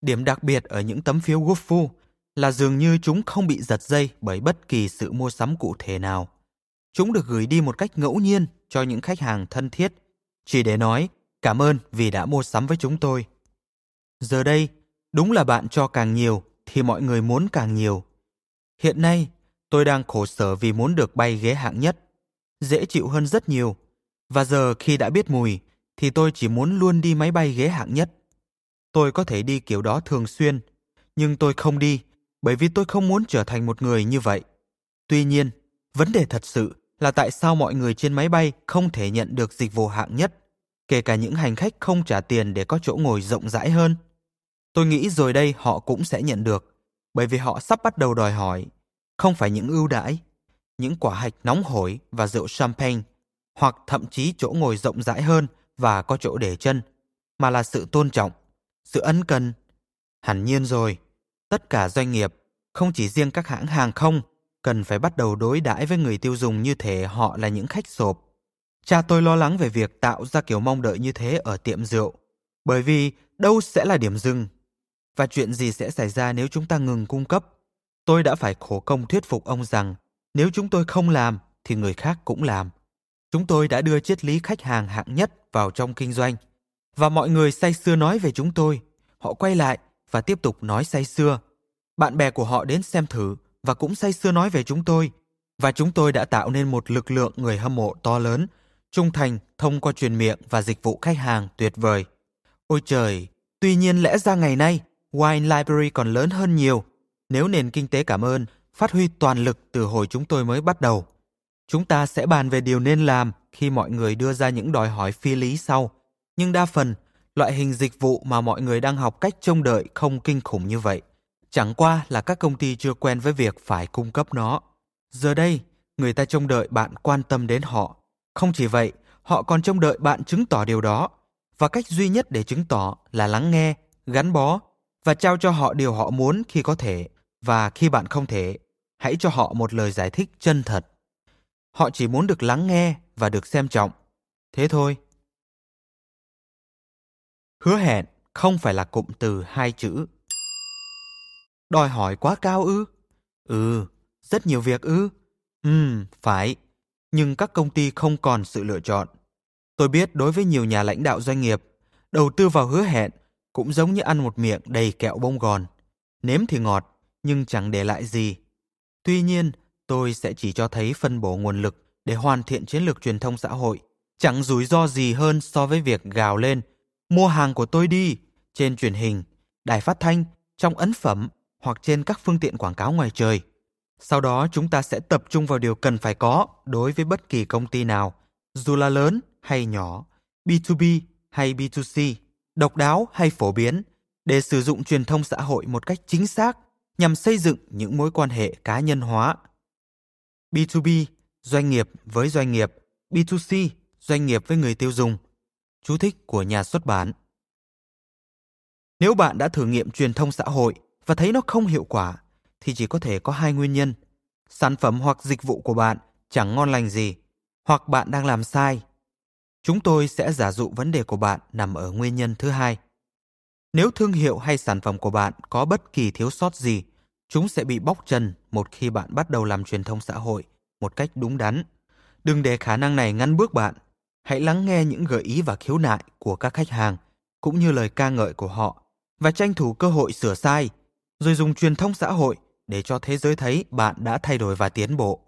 Điểm đặc biệt ở những tấm phiếu Woofu là dường như chúng không bị giật dây bởi bất kỳ sự mua sắm cụ thể nào. Chúng được gửi đi một cách ngẫu nhiên cho những khách hàng thân thiết, chỉ để nói cảm ơn vì đã mua sắm với chúng tôi. Giờ đây, đúng là bạn cho càng nhiều thì mọi người muốn càng nhiều. Hiện nay, tôi đang khổ sở vì muốn được bay ghế hạng nhất, dễ chịu hơn rất nhiều. Và giờ khi đã biết mùi, thì tôi chỉ muốn luôn đi máy bay ghế hạng nhất. Tôi có thể đi kiểu đó thường xuyên, nhưng tôi không đi bởi vì tôi không muốn trở thành một người như vậy. Tuy nhiên, vấn đề thật sự là tại sao mọi người trên máy bay không thể nhận được dịch vụ hạng nhất, kể cả những hành khách không trả tiền để có chỗ ngồi rộng rãi hơn. Tôi nghĩ rồi đây họ cũng sẽ nhận được, bởi vì họ sắp bắt đầu đòi hỏi, không phải những ưu đãi, những quả hạch nóng hổi và rượu champagne, hoặc thậm chí chỗ ngồi rộng rãi hơn và có chỗ để chân, mà là sự tôn trọng, sự ân cần. Hẳn nhiên rồi, tất cả doanh nghiệp, không chỉ riêng các hãng hàng không, cần phải bắt đầu đối đãi với người tiêu dùng như thể họ là những khách sộp. Cha tôi lo lắng về việc tạo ra kiểu mong đợi như thế ở tiệm rượu, bởi vì đâu sẽ là điểm dừng và chuyện gì sẽ xảy ra nếu chúng ta ngừng cung cấp. Tôi đã phải khổ công thuyết phục ông rằng nếu chúng tôi không làm thì người khác cũng làm. Chúng tôi đã đưa triết lý khách hàng hạng nhất vào trong kinh doanh và mọi người say sưa nói về chúng tôi. Họ quay lại và tiếp tục nói say sưa. Bạn bè của họ đến xem thử và cũng say sưa nói về chúng tôi. Và chúng tôi đã tạo nên một lực lượng người hâm mộ to lớn, trung thành thông qua truyền miệng và dịch vụ khách hàng tuyệt vời. Ôi trời, tuy nhiên lẽ ra ngày nay, Wine Library còn lớn hơn nhiều nếu nền kinh tế cảm ơn phát huy toàn lực từ hồi chúng tôi mới bắt đầu. Chúng ta sẽ bàn về điều nên làm khi mọi người đưa ra những đòi hỏi phi lý sau. Nhưng đa phần, loại hình dịch vụ mà mọi người đang học cách trông đợi không kinh khủng như vậy. Chẳng qua là các công ty chưa quen với việc phải cung cấp nó. Giờ đây, người ta trông đợi bạn quan tâm đến họ. Không chỉ vậy, họ còn trông đợi bạn chứng tỏ điều đó. Và cách duy nhất để chứng tỏ là lắng nghe, gắn bó và trao cho họ điều họ muốn khi có thể và khi bạn không thể. Hãy cho họ một lời giải thích chân thật. Họ chỉ muốn được lắng nghe và được xem trọng. Thế thôi. Hứa hẹn không phải là cụm từ hai chữ. Đòi hỏi quá cao ư? Ừ rất nhiều việc ư? Ừ phải nhưng các công ty không còn sự lựa chọn tôi biết đối với nhiều nhà lãnh đạo doanh nghiệp đầu tư vào hứa hẹn cũng giống như ăn một miệng đầy kẹo bông gòn nếm thì ngọt nhưng chẳng để lại gì. Tuy nhiên, tôi sẽ chỉ cho thấy phân bổ nguồn lực để hoàn thiện chiến lược truyền thông xã hội, chẳng rủi ro gì hơn so với việc gào lên mua hàng của tôi đi trên truyền hình, đài phát thanh, trong ấn phẩm hoặc trên các phương tiện quảng cáo ngoài trời. Sau đó chúng ta sẽ tập trung vào điều cần phải có đối với bất kỳ công ty nào, dù là lớn hay nhỏ, B2B hay B2C, độc đáo hay phổ biến, để sử dụng truyền thông xã hội một cách chính xác nhằm xây dựng những mối quan hệ cá nhân hóa. B2B, doanh nghiệp với doanh nghiệp, B2C, doanh nghiệp với người tiêu dùng. Chú thích của nhà xuất bản. Nếu bạn đã thử nghiệm truyền thông xã hội và thấy nó không hiệu quả, thì chỉ có thể có hai nguyên nhân. Sản phẩm hoặc dịch vụ của bạn chẳng ngon lành gì, hoặc bạn đang làm sai. Chúng tôi sẽ giả dụ vấn đề của bạn nằm ở nguyên nhân thứ hai. Nếu thương hiệu hay sản phẩm của bạn có bất kỳ thiếu sót gì, chúng sẽ bị bóc trần một khi bạn bắt đầu làm truyền thông xã hội một cách đúng đắn. Đừng để khả năng này ngăn bước bạn. Hãy lắng nghe những gợi ý và khiếu nại của các khách hàng, cũng như lời ca ngợi của họ, và tranh thủ cơ hội sửa sai, rồi dùng truyền thông xã hội để cho thế giới thấy bạn đã thay đổi và tiến bộ.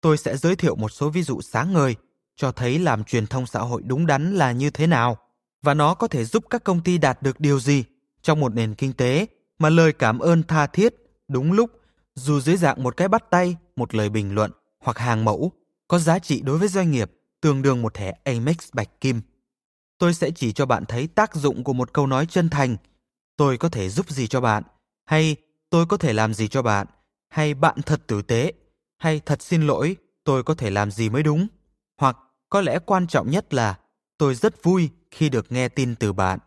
Tôi sẽ giới thiệu một số ví dụ sáng ngời cho thấy làm truyền thông xã hội đúng đắn là như thế nào và nó có thể giúp các công ty đạt được điều gì trong một nền kinh tế mà lời cảm ơn tha thiết, đúng lúc, dù dưới dạng một cái bắt tay, một lời bình luận hoặc hàng mẫu, có giá trị đối với doanh nghiệp tương đương một thẻ Amex bạch kim. Tôi sẽ chỉ cho bạn thấy tác dụng của một câu nói chân thành. Tôi có thể giúp gì cho bạn? Hay tôi có thể làm gì cho bạn? Hay bạn thật tử tế? Hay thật xin lỗi, tôi có thể làm gì mới đúng? Hoặc có lẽ quan trọng nhất là tôi rất vui khi được nghe tin từ bạn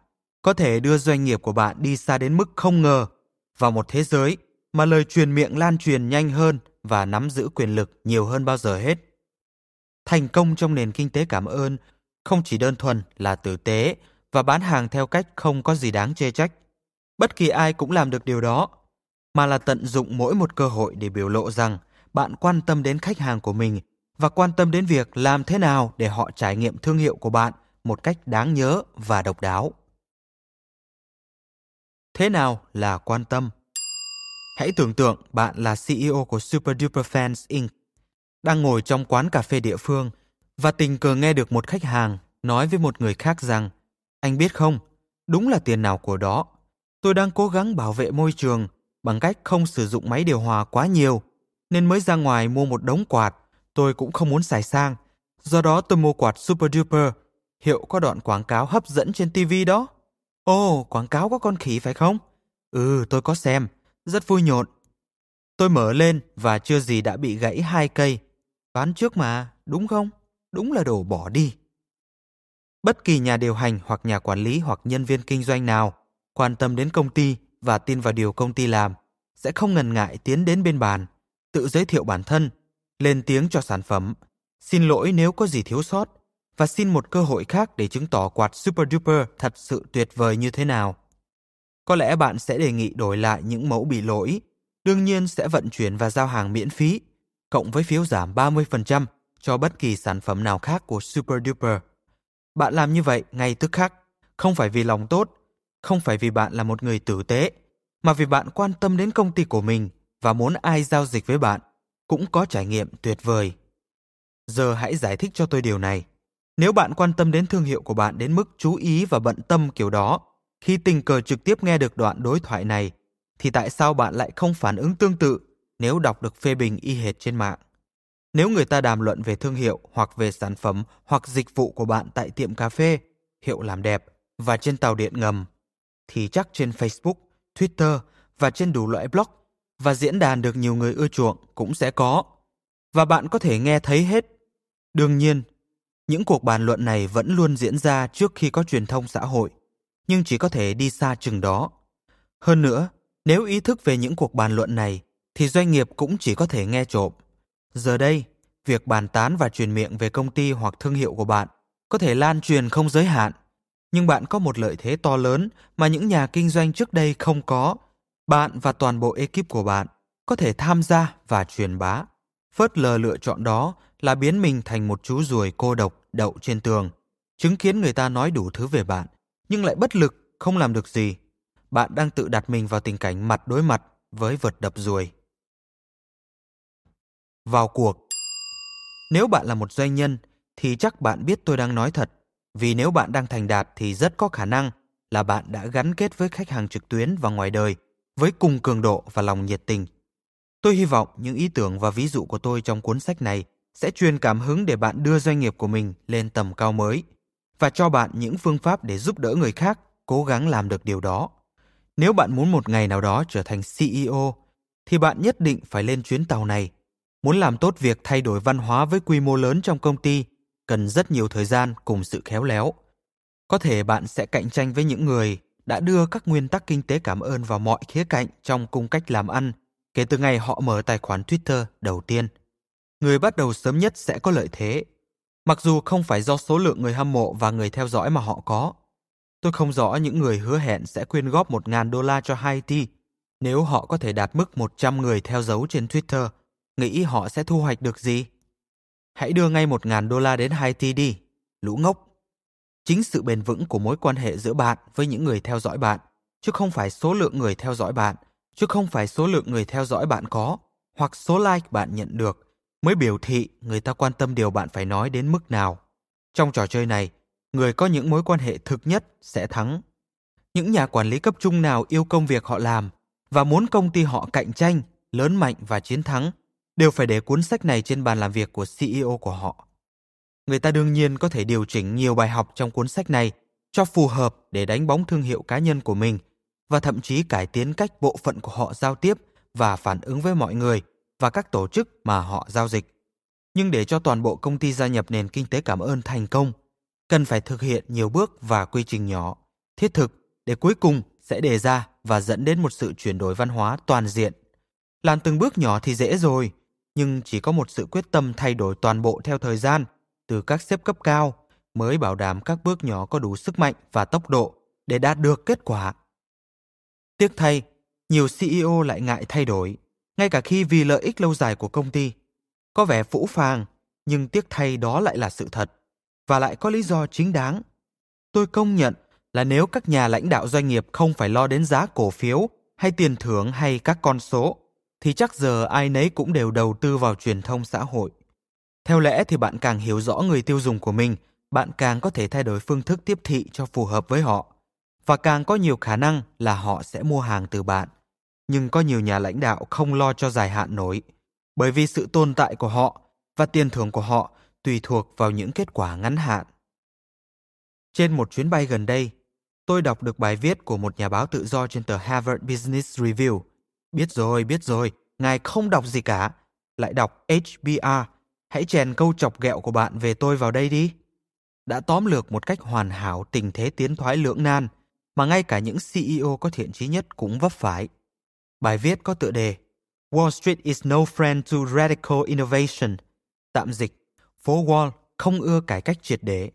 có thể đưa doanh nghiệp của bạn đi xa đến mức không ngờ vào một thế giới mà lời truyền miệng lan truyền nhanh hơn và nắm giữ quyền lực nhiều hơn bao giờ hết. Thành công trong nền kinh tế cảm ơn không chỉ đơn thuần là tử tế và bán hàng theo cách không có gì đáng chê trách. Bất kỳ ai cũng làm được điều đó, mà là tận dụng mỗi một cơ hội để biểu lộ rằng bạn quan tâm đến khách hàng của mình và quan tâm đến việc làm thế nào để họ trải nghiệm thương hiệu của bạn một cách đáng nhớ và độc đáo. Thế nào là quan tâm? Hãy tưởng tượng bạn là ceo của super duper fans inc. đang ngồi trong quán cà phê địa phương và tình cờ nghe được một khách hàng nói với một người khác rằng, anh biết không? Đúng là tiền nào của đó. Tôi đang cố gắng bảo vệ môi trường bằng cách không sử dụng máy điều hòa quá nhiều nên mới ra ngoài mua một đống quạt tôi cũng không muốn xài sang do đó tôi mua quạt super duper hiệu có đoạn quảng cáo hấp dẫn trên tv đó Ồ, quảng cáo có con khỉ phải không? Ừ, tôi có xem. Rất vui nhộn. Tôi mở lên và chưa gì đã bị gãy hai cây. Bán trước mà, đúng không? Đúng là đồ bỏ đi. Bất kỳ nhà điều hành hoặc nhà quản lý hoặc nhân viên kinh doanh nào quan tâm đến công ty và tin vào điều công ty làm sẽ không ngần ngại tiến đến bên bàn, tự giới thiệu bản thân, lên tiếng cho sản phẩm, xin lỗi nếu có gì thiếu sót và xin một cơ hội khác để chứng tỏ quạt Super Duper thật sự tuyệt vời như thế nào. Có lẽ bạn sẽ đề nghị đổi lại những mẫu bị lỗi, đương nhiên sẽ vận chuyển và giao hàng miễn phí, cộng với phiếu giảm 30% cho bất kỳ sản phẩm nào khác của Super Duper. Bạn làm như vậy ngay tức khắc, không phải vì lòng tốt, không phải vì bạn là một người tử tế, mà vì bạn quan tâm đến công ty của mình và muốn ai giao dịch với bạn cũng có trải nghiệm tuyệt vời. Giờ hãy giải thích cho tôi điều này. Nếu bạn quan tâm đến thương hiệu của bạn đến mức chú ý và bận tâm kiểu đó, khi tình cờ trực tiếp nghe được đoạn đối thoại này, thì tại sao bạn lại không phản ứng tương tự nếu đọc được phê bình y hệt trên mạng? Nếu người ta đàm luận về thương hiệu hoặc về sản phẩm hoặc dịch vụ của bạn tại tiệm cà phê, hiệu làm đẹp và trên tàu điện ngầm, thì chắc trên Facebook, Twitter và trên đủ loại blog và diễn đàn được nhiều người ưa chuộng cũng sẽ có. Và bạn có thể nghe thấy hết. Đương nhiên, những cuộc bàn luận này vẫn luôn diễn ra trước khi có truyền thông xã hội, nhưng chỉ có thể đi xa chừng đó. Hơn nữa, nếu ý thức về những cuộc bàn luận này, thì doanh nghiệp cũng chỉ có thể nghe trộm. Giờ đây, việc bàn tán và truyền miệng về công ty hoặc thương hiệu của bạn có thể lan truyền không giới hạn, nhưng bạn có một lợi thế to lớn mà những nhà kinh doanh trước đây không có. Bạn và toàn bộ ekip của bạn có thể tham gia và truyền bá. Phớt lờ lựa chọn đó là biến mình thành một chú ruồi cô độc đậu trên tường, chứng kiến người ta nói đủ thứ về bạn, nhưng lại bất lực, không làm được gì. Bạn đang tự đặt mình vào tình cảnh mặt đối mặt với vật đập ruồi. Vào cuộc Nếu bạn là một doanh nhân, thì chắc bạn biết tôi đang nói thật. Vì nếu bạn đang thành đạt thì rất có khả năng là bạn đã gắn kết với khách hàng trực tuyến và ngoài đời, với cùng cường độ và lòng nhiệt tình. Tôi hy vọng những ý tưởng và ví dụ của tôi trong cuốn sách này sẽ truyền cảm hứng để bạn đưa doanh nghiệp của mình lên tầm cao mới và cho bạn những phương pháp để giúp đỡ người khác cố gắng làm được điều đó. Nếu bạn muốn một ngày nào đó trở thành CEO thì bạn nhất định phải lên chuyến tàu này. Muốn làm tốt việc thay đổi văn hóa với quy mô lớn trong công ty cần rất nhiều thời gian cùng sự khéo léo. Có thể bạn sẽ cạnh tranh với những người đã đưa các nguyên tắc kinh tế cảm ơn vào mọi khía cạnh trong cung cách làm ăn kể từ ngày họ mở tài khoản Twitter đầu tiên. Người bắt đầu sớm nhất sẽ có lợi thế, mặc dù không phải do số lượng người hâm mộ và người theo dõi mà họ có. Tôi không rõ những người hứa hẹn sẽ quyên góp 1.000 đô la cho Haiti nếu họ có thể đạt mức 100 người theo dấu trên Twitter. Nghĩ họ sẽ thu hoạch được gì? Hãy đưa ngay 1.000 đô la đến Haiti đi, lũ ngốc. Chính sự bền vững của mối quan hệ giữa bạn với những người theo dõi bạn, chứ không phải số lượng người theo dõi bạn, chứ không phải số lượng người theo dõi bạn có, hoặc số like bạn nhận được, mới biểu thị người ta quan tâm điều bạn phải nói đến mức nào. Trong trò chơi này, người có những mối quan hệ thực nhất sẽ thắng. Những nhà quản lý cấp trung nào yêu công việc họ làm và muốn công ty họ cạnh tranh, lớn mạnh và chiến thắng đều phải để cuốn sách này trên bàn làm việc của CEO của họ. Người ta đương nhiên có thể điều chỉnh nhiều bài học trong cuốn sách này cho phù hợp để đánh bóng thương hiệu cá nhân của mình và thậm chí cải tiến cách bộ phận của họ giao tiếp và phản ứng với mọi người và các tổ chức mà họ giao dịch. Nhưng để cho toàn bộ công ty gia nhập nền kinh tế cảm ơn thành công, cần phải thực hiện nhiều bước và quy trình nhỏ, thiết thực để cuối cùng sẽ đề ra và dẫn đến một sự chuyển đổi văn hóa toàn diện. Làm từng bước nhỏ thì dễ rồi, nhưng chỉ có một sự quyết tâm thay đổi toàn bộ theo thời gian từ các xếp cấp cao mới bảo đảm các bước nhỏ có đủ sức mạnh và tốc độ để đạt được kết quả. Tiếc thay, nhiều CEO lại ngại thay đổi, ngay cả khi vì lợi ích lâu dài của công ty. Có vẻ phũ phàng, nhưng tiếc thay đó lại là sự thật và lại có lý do chính đáng. Tôi công nhận là nếu các nhà lãnh đạo doanh nghiệp không phải lo đến giá cổ phiếu hay tiền thưởng hay các con số thì chắc giờ ai nấy cũng đều đầu tư vào truyền thông xã hội. Theo lẽ thì bạn càng hiểu rõ người tiêu dùng của mình, bạn càng có thể thay đổi phương thức tiếp thị cho phù hợp với họ và càng có nhiều khả năng là họ sẽ mua hàng từ bạn. Nhưng có nhiều nhà lãnh đạo không lo cho dài hạn nổi, bởi vì sự tồn tại của họ và tiền thưởng của họ tùy thuộc vào những kết quả ngắn hạn. Trên một chuyến bay gần đây, tôi đọc được bài viết của một nhà báo tự do trên tờ Harvard Business Review. Biết rồi, biết rồi, ngài không đọc gì cả, lại đọc HBR. Hãy chèn câu chọc ghẹo của bạn về tôi vào đây đi. Đã tóm lược một cách hoàn hảo tình thế tiến thoái lưỡng nan mà ngay cả những CEO có thiện trí nhất cũng vấp phải. Bài viết có tựa đề Wall Street is no friend to radical innovation. Tạm dịch, phố Wall không ưa cải cách triệt để.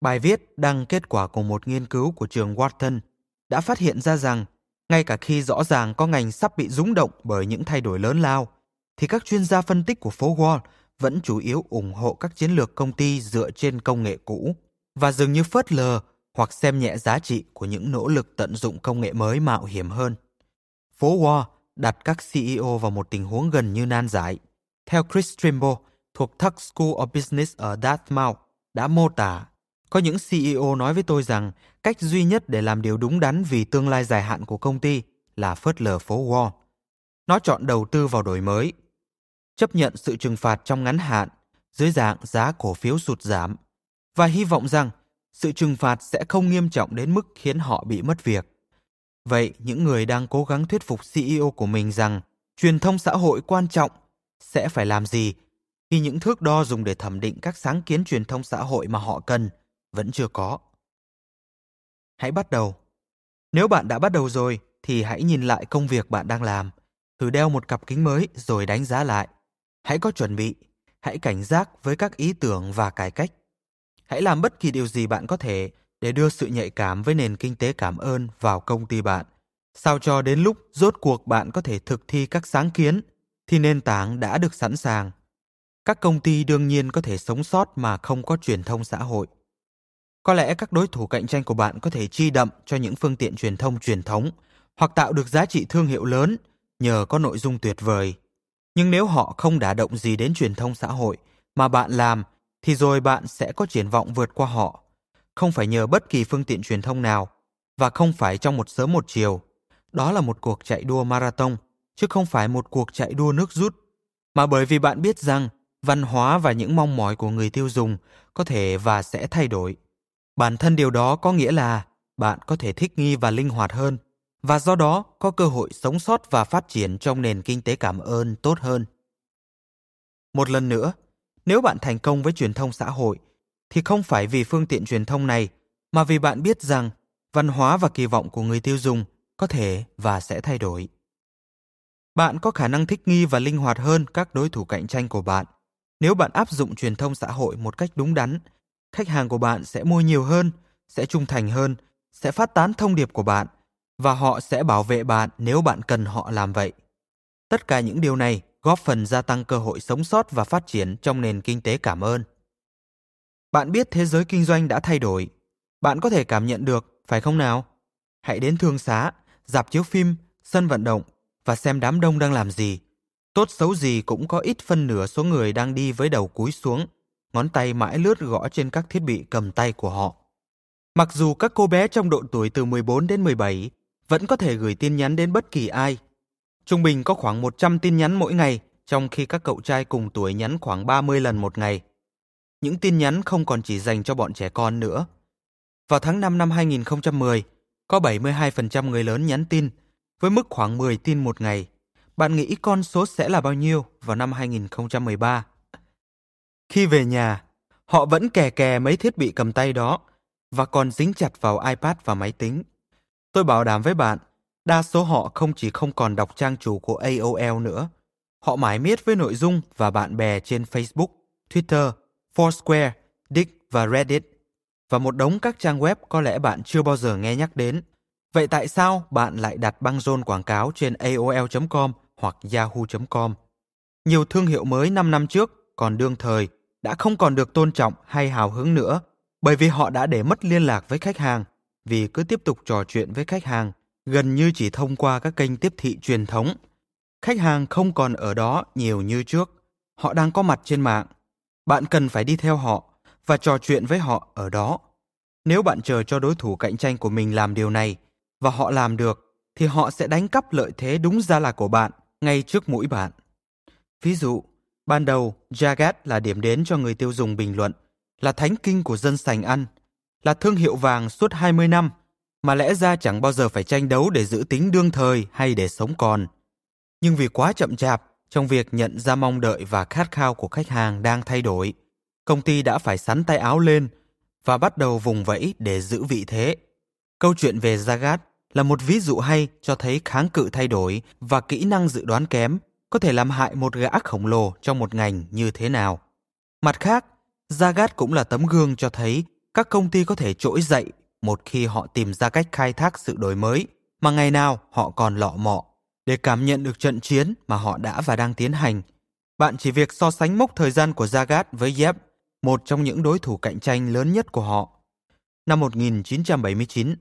Bài viết đăng kết quả của một nghiên cứu của trường Wharton đã phát hiện ra rằng ngay cả khi rõ ràng có ngành sắp bị rúng động bởi những thay đổi lớn lao, thì các chuyên gia phân tích của phố Wall vẫn chủ yếu ủng hộ các chiến lược công ty dựa trên công nghệ cũ và dường như phớt lờ hoặc xem nhẹ giá trị của những nỗ lực tận dụng công nghệ mới mạo hiểm hơn. Phố Wall đặt các CEO vào một tình huống gần như nan giải. Theo Chris Trimble, thuộc Tuck School of Business ở Dartmouth, đã mô tả, có những CEO nói với tôi rằng cách duy nhất để làm điều đúng đắn vì tương lai dài hạn của công ty là phớt lờ phố Wall. Nó chọn đầu tư vào đổi mới, chấp nhận sự trừng phạt trong ngắn hạn dưới dạng giá cổ phiếu sụt giảm và hy vọng rằng sự trừng phạt sẽ không nghiêm trọng đến mức khiến họ bị mất việc. Vậy những người đang cố gắng thuyết phục CEO của mình rằng truyền thông xã hội quan trọng sẽ phải làm gì khi những thước đo dùng để thẩm định các sáng kiến truyền thông xã hội mà họ cần vẫn chưa có. Hãy bắt đầu. Nếu bạn đã bắt đầu rồi thì hãy nhìn lại công việc bạn đang làm, thử đeo một cặp kính mới rồi đánh giá lại. Hãy có chuẩn bị, hãy cảnh giác với các ý tưởng và cải cách. Hãy làm bất kỳ điều gì bạn có thể để đưa sự nhạy cảm với nền kinh tế cảm ơn vào công ty bạn. Sao cho đến lúc rốt cuộc bạn có thể thực thi các sáng kiến thì nền tảng đã được sẵn sàng. Các công ty đương nhiên có thể sống sót mà không có truyền thông xã hội. Có lẽ các đối thủ cạnh tranh của bạn có thể chi đậm cho những phương tiện truyền thông truyền thống hoặc tạo được giá trị thương hiệu lớn nhờ có nội dung tuyệt vời. Nhưng nếu họ không đả động gì đến truyền thông xã hội mà bạn làm, thì rồi bạn sẽ có triển vọng vượt qua họ. Không phải nhờ bất kỳ phương tiện truyền thông nào và không phải trong một sớm một chiều. Đó là một cuộc chạy đua marathon, chứ không phải một cuộc chạy đua nước rút. Mà bởi vì bạn biết rằng văn hóa và những mong mỏi của người tiêu dùng có thể và sẽ thay đổi. Bản thân điều đó có nghĩa là bạn có thể thích nghi và linh hoạt hơn và do đó có cơ hội sống sót và phát triển trong nền kinh tế cảm ơn tốt hơn. Một lần nữa, nếu bạn thành công với truyền thông xã hội thì không phải vì phương tiện truyền thông này mà vì bạn biết rằng văn hóa và kỳ vọng của người tiêu dùng có thể và sẽ thay đổi. Bạn có khả năng thích nghi và linh hoạt hơn các đối thủ cạnh tranh của bạn. Nếu bạn áp dụng truyền thông xã hội một cách đúng đắn, khách hàng của bạn sẽ mua nhiều hơn, sẽ trung thành hơn, sẽ phát tán thông điệp của bạn và họ sẽ bảo vệ bạn nếu bạn cần họ làm vậy. Tất cả những điều này góp phần gia tăng cơ hội sống sót và phát triển trong nền kinh tế cảm ơn. Bạn biết thế giới kinh doanh đã thay đổi. Bạn có thể cảm nhận được, phải không nào? Hãy đến thương xá, dạp chiếu phim, sân vận động và xem đám đông đang làm gì. Tốt xấu gì cũng có ít phân nửa số người đang đi với đầu cúi xuống, ngón tay mãi lướt gõ trên các thiết bị cầm tay của họ. Mặc dù các cô bé trong độ tuổi từ 14 đến 17 vẫn có thể gửi tin nhắn đến bất kỳ ai. Trung bình có khoảng 100 tin nhắn mỗi ngày, trong khi các cậu trai cùng tuổi nhắn khoảng 30 lần một ngày. Những tin nhắn không còn chỉ dành cho bọn trẻ con nữa. Vào tháng 5 năm 2010, có 72% người lớn nhắn tin, với mức khoảng 10 tin một ngày. Bạn nghĩ con số sẽ là bao nhiêu vào năm 2013? Khi về nhà, họ vẫn kè kè mấy thiết bị cầm tay đó và còn dính chặt vào iPad và máy tính. Tôi bảo đảm với bạn, đa số họ không chỉ không còn đọc trang chủ của AOL nữa, họ mãi miết với nội dung và bạn bè trên Facebook, Twitter, Foursquare, Dick và Reddit và một đống các trang web có lẽ bạn chưa bao giờ nghe nhắc đến. Vậy tại sao bạn lại đặt băng rôn quảng cáo trên AOL.com hoặc Yahoo.com? Nhiều thương hiệu mới 5 năm trước còn đương thời đã không còn được tôn trọng hay hào hứng nữa bởi vì họ đã để mất liên lạc với khách hàng vì cứ tiếp tục trò chuyện với khách hàng gần như chỉ thông qua các kênh tiếp thị truyền thống. Khách hàng không còn ở đó nhiều như trước, họ đang có mặt trên mạng. Bạn cần phải đi theo họ và trò chuyện với họ ở đó. Nếu bạn chờ cho đối thủ cạnh tranh của mình làm điều này và họ làm được thì họ sẽ đánh cắp lợi thế đúng ra là của bạn ngay trước mũi bạn. Ví dụ, ban đầu Jagat là điểm đến cho người tiêu dùng bình luận, là thánh kinh của dân sành ăn – là thương hiệu vàng suốt 20 năm, mà lẽ ra chẳng bao giờ phải tranh đấu để giữ tính đương thời hay để sống còn. Nhưng vì quá chậm chạp trong việc nhận ra mong đợi và khát khao của khách hàng đang thay đổi, công ty đã phải sắn tay áo lên và bắt đầu vùng vẫy để giữ vị thế. Câu chuyện về Zagat là một ví dụ hay cho thấy kháng cự thay đổi và kỹ năng dự đoán kém có thể làm hại một gã khổng lồ trong một ngành như thế nào. Mặt khác, Zagat cũng là tấm gương cho thấy các công ty có thể trỗi dậy một khi họ tìm ra cách khai thác sự đổi mới mà ngày nào họ còn lọ mọ để cảm nhận được trận chiến mà họ đã và đang tiến hành. Bạn chỉ việc so sánh mốc thời gian của Zagat với Yep, một trong những đối thủ cạnh tranh lớn nhất của họ. Năm 1979,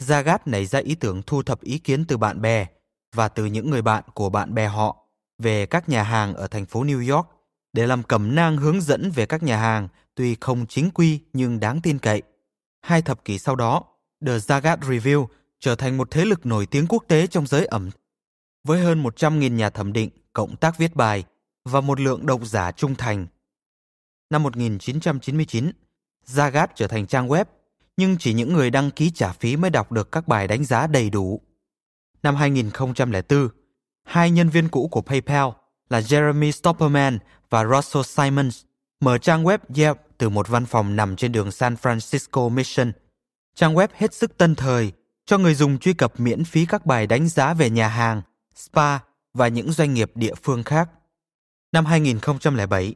Zagat nảy ra ý tưởng thu thập ý kiến từ bạn bè và từ những người bạn của bạn bè họ về các nhà hàng ở thành phố New York để làm cẩm nang hướng dẫn về các nhà hàng tuy không chính quy nhưng đáng tin cậy. Hai thập kỷ sau đó, The Zagat Review trở thành một thế lực nổi tiếng quốc tế trong giới ẩm với hơn 100.000 nhà thẩm định, cộng tác viết bài và một lượng độc giả trung thành. Năm 1999, Zagat trở thành trang web, nhưng chỉ những người đăng ký trả phí mới đọc được các bài đánh giá đầy đủ. Năm 2004, hai nhân viên cũ của PayPal là Jeremy Stopperman và Russell Simons mở trang web Yelp từ một văn phòng nằm trên đường San Francisco Mission. Trang web hết sức tân thời, cho người dùng truy cập miễn phí các bài đánh giá về nhà hàng, spa và những doanh nghiệp địa phương khác. Năm 2007,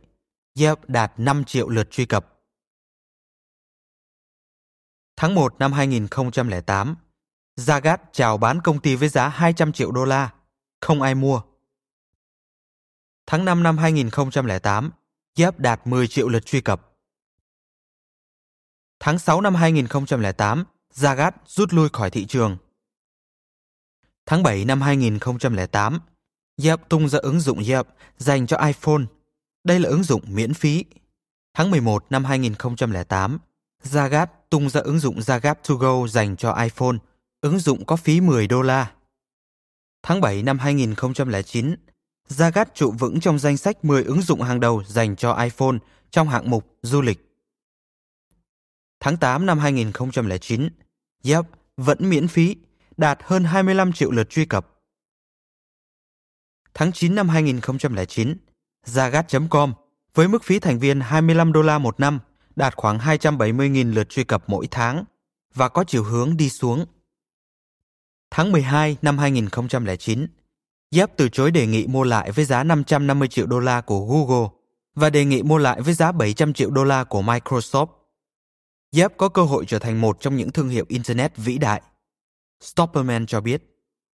Yelp đạt 5 triệu lượt truy cập. Tháng 1 năm 2008, Zagat chào bán công ty với giá 200 triệu đô la. Không ai mua. Tháng 5 năm 2008, Yelp đạt 10 triệu lượt truy cập. Tháng 6 năm 2008, Zagat rút lui khỏi thị trường. Tháng 7 năm 2008, Yelp tung ra ứng dụng Yelp dành cho iPhone. Đây là ứng dụng miễn phí. Tháng 11 năm 2008, Zagat tung ra ứng dụng Zagat To Go dành cho iPhone. Ứng dụng có phí 10 đô la. Tháng 7 năm 2009, Zagat trụ vững trong danh sách 10 ứng dụng hàng đầu dành cho iPhone trong hạng mục du lịch. Tháng 8 năm 2009, Yelp vẫn miễn phí, đạt hơn 25 triệu lượt truy cập. Tháng 9 năm 2009, Zagat.com với mức phí thành viên 25 đô la một năm, đạt khoảng 270.000 lượt truy cập mỗi tháng và có chiều hướng đi xuống. Tháng 12 năm 2009, Yelp từ chối đề nghị mua lại với giá 550 triệu đô la của Google và đề nghị mua lại với giá 700 triệu đô la của Microsoft. Yelp có cơ hội trở thành một trong những thương hiệu Internet vĩ đại. Stopperman cho biết,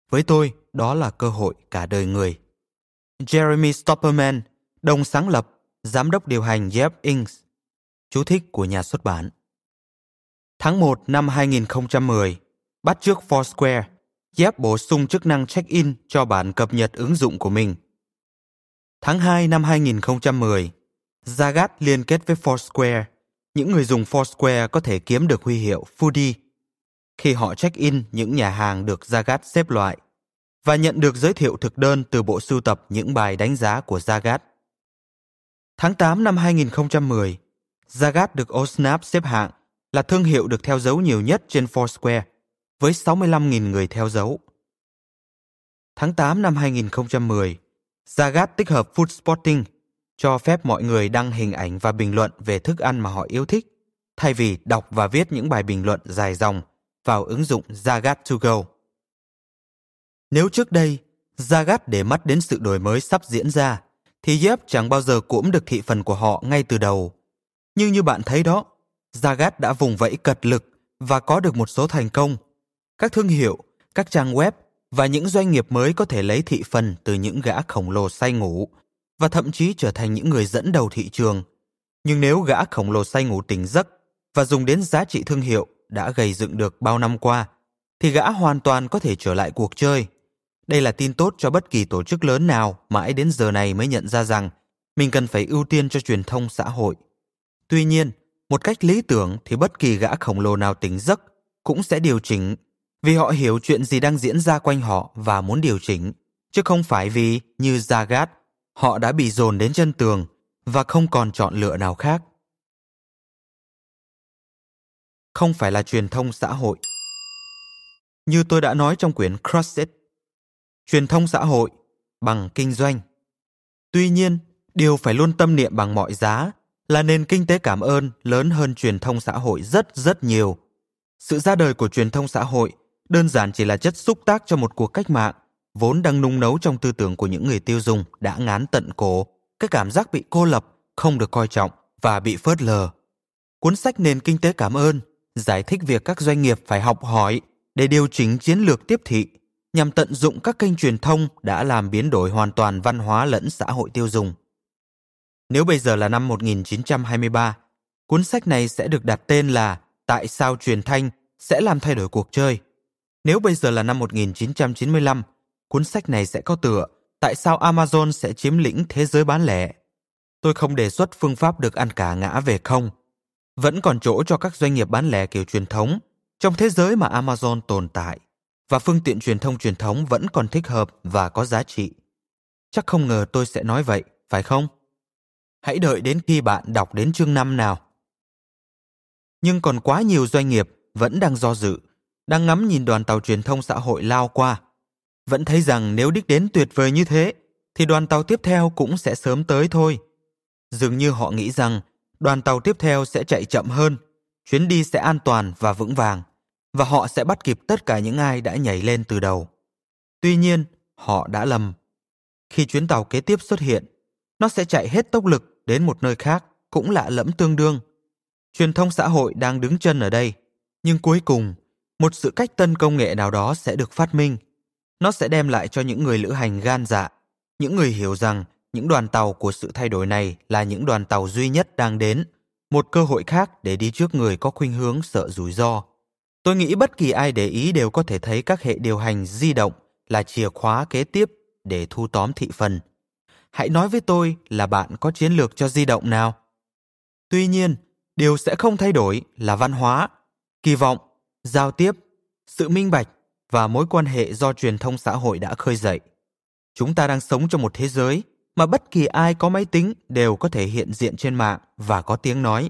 với tôi, đó là cơ hội cả đời người. Jeremy Stopperman, đồng sáng lập, giám đốc điều hành Yelp Inc. Chú thích của nhà xuất bản. Tháng 1 năm 2010, bắt trước Foursquare, Yelp bổ sung chức năng check-in cho bản cập nhật ứng dụng của mình. Tháng 2 năm 2010, Zagat liên kết với Foursquare. Những người dùng Foursquare có thể kiếm được huy hiệu Foodie khi họ check-in những nhà hàng được Zagat xếp loại và nhận được giới thiệu thực đơn từ bộ sưu tập những bài đánh giá của Zagat. Tháng 8 năm 2010, Zagat được Osnap xếp hạng là thương hiệu được theo dấu nhiều nhất trên Foursquare với 65.000 người theo dấu. Tháng 8 năm 2010, Zagat tích hợp Food Spotting cho phép mọi người đăng hình ảnh và bình luận về thức ăn mà họ yêu thích, thay vì đọc và viết những bài bình luận dài dòng vào ứng dụng Zagat to go. Nếu trước đây, Zagat để mắt đến sự đổi mới sắp diễn ra, thì Yep chẳng bao giờ cũng được thị phần của họ ngay từ đầu. Nhưng như bạn thấy đó, Zagat đã vùng vẫy cật lực và có được một số thành công. Các thương hiệu, các trang web và những doanh nghiệp mới có thể lấy thị phần từ những gã khổng lồ say ngủ và thậm chí trở thành những người dẫn đầu thị trường. Nhưng nếu gã khổng lồ say ngủ tỉnh giấc và dùng đến giá trị thương hiệu đã gây dựng được bao năm qua, thì gã hoàn toàn có thể trở lại cuộc chơi. Đây là tin tốt cho bất kỳ tổ chức lớn nào mãi đến giờ này mới nhận ra rằng mình cần phải ưu tiên cho truyền thông xã hội. Tuy nhiên, một cách lý tưởng thì bất kỳ gã khổng lồ nào tỉnh giấc cũng sẽ điều chỉnh vì họ hiểu chuyện gì đang diễn ra quanh họ và muốn điều chỉnh, chứ không phải vì, như Zagat, họ đã bị dồn đến chân tường và không còn chọn lựa nào khác. Không phải là truyền thông xã hội. Như tôi đã nói trong quyển Crossed, It, truyền thông xã hội bằng kinh doanh. Tuy nhiên, điều phải luôn tâm niệm bằng mọi giá là nền kinh tế cảm ơn lớn hơn truyền thông xã hội rất rất nhiều. Sự ra đời của truyền thông xã hội đơn giản chỉ là chất xúc tác cho một cuộc cách mạng vốn đang nung nấu trong tư tưởng của những người tiêu dùng đã ngán tận cổ cái cảm giác bị cô lập, không được coi trọng và bị phớt lờ. Cuốn sách Nền kinh tế cảm ơn giải thích việc các doanh nghiệp phải học hỏi để điều chỉnh chiến lược tiếp thị nhằm tận dụng các kênh truyền thông đã làm biến đổi hoàn toàn văn hóa lẫn xã hội tiêu dùng. Nếu bây giờ là năm 1923, cuốn sách này sẽ được đặt tên là Tại sao truyền thanh sẽ làm thay đổi cuộc chơi. Nếu bây giờ là năm 1995, cuốn sách này sẽ có tựa Tại sao Amazon sẽ chiếm lĩnh thế giới bán lẻ? Tôi không đề xuất phương pháp được ăn cả ngã về không. Vẫn còn chỗ cho các doanh nghiệp bán lẻ kiểu truyền thống trong thế giới mà Amazon tồn tại và phương tiện truyền thông truyền thống vẫn còn thích hợp và có giá trị. Chắc không ngờ tôi sẽ nói vậy, phải không? Hãy đợi đến khi bạn đọc đến chương 5 nào. Nhưng còn quá nhiều doanh nghiệp vẫn đang do dự, đang ngắm nhìn đoàn tàu truyền thông xã hội lao qua. Vẫn thấy rằng nếu đích đến tuyệt vời như thế, thì đoàn tàu tiếp theo cũng sẽ sớm tới thôi. Dường như họ nghĩ rằng đoàn tàu tiếp theo sẽ chạy chậm hơn, chuyến đi sẽ an toàn và vững vàng, và họ sẽ bắt kịp tất cả những ai đã nhảy lên từ đầu. Tuy nhiên, họ đã lầm. Khi chuyến tàu kế tiếp xuất hiện, nó sẽ chạy hết tốc lực đến một nơi khác cũng lạ lẫm tương đương. Truyền thông xã hội đang đứng chân ở đây, nhưng cuối cùng, một sự cách tân công nghệ nào đó sẽ được phát minh. Nó sẽ đem lại cho những người lữ hành gan dạ, những người hiểu rằng những đoàn tàu của sự thay đổi này là những đoàn tàu duy nhất đang đến, một cơ hội khác để đi trước người có khuynh hướng sợ rủi ro. Tôi nghĩ bất kỳ ai để ý đều có thể thấy các hệ điều hành di động là chìa khóa kế tiếp để thu tóm thị phần. Hãy nói với tôi là bạn có chiến lược cho di động nào. Tuy nhiên, điều sẽ không thay đổi là văn hóa, kỳ vọng, giao tiếp, sự minh bạch và mối quan hệ do truyền thông xã hội đã khơi dậy. Chúng ta đang sống trong một thế giới mà bất kỳ ai có máy tính đều có thể hiện diện trên mạng và có tiếng nói.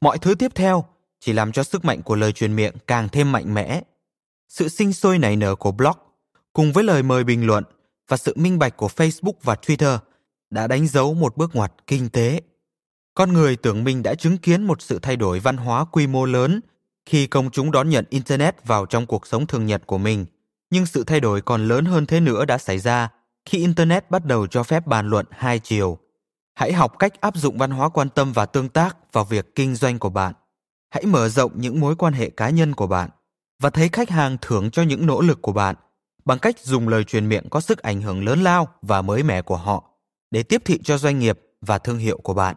Mọi thứ tiếp theo chỉ làm cho sức mạnh của lời truyền miệng càng thêm mạnh mẽ. Sự sinh sôi nảy nở của blog cùng với lời mời bình luận và sự minh bạch của Facebook và Twitter đã đánh dấu một bước ngoặt kinh tế. Con người tưởng mình đã chứng kiến một sự thay đổi văn hóa quy mô lớn khi công chúng đón nhận Internet vào trong cuộc sống thường nhật của mình. Nhưng sự thay đổi còn lớn hơn thế nữa đã xảy ra khi Internet bắt đầu cho phép bàn luận hai chiều. Hãy học cách áp dụng văn hóa quan tâm và tương tác vào việc kinh doanh của bạn. Hãy mở rộng những mối quan hệ cá nhân của bạn và thấy khách hàng thưởng cho những nỗ lực của bạn bằng cách dùng lời truyền miệng có sức ảnh hưởng lớn lao và mới mẻ của họ để tiếp thị cho doanh nghiệp và thương hiệu của bạn.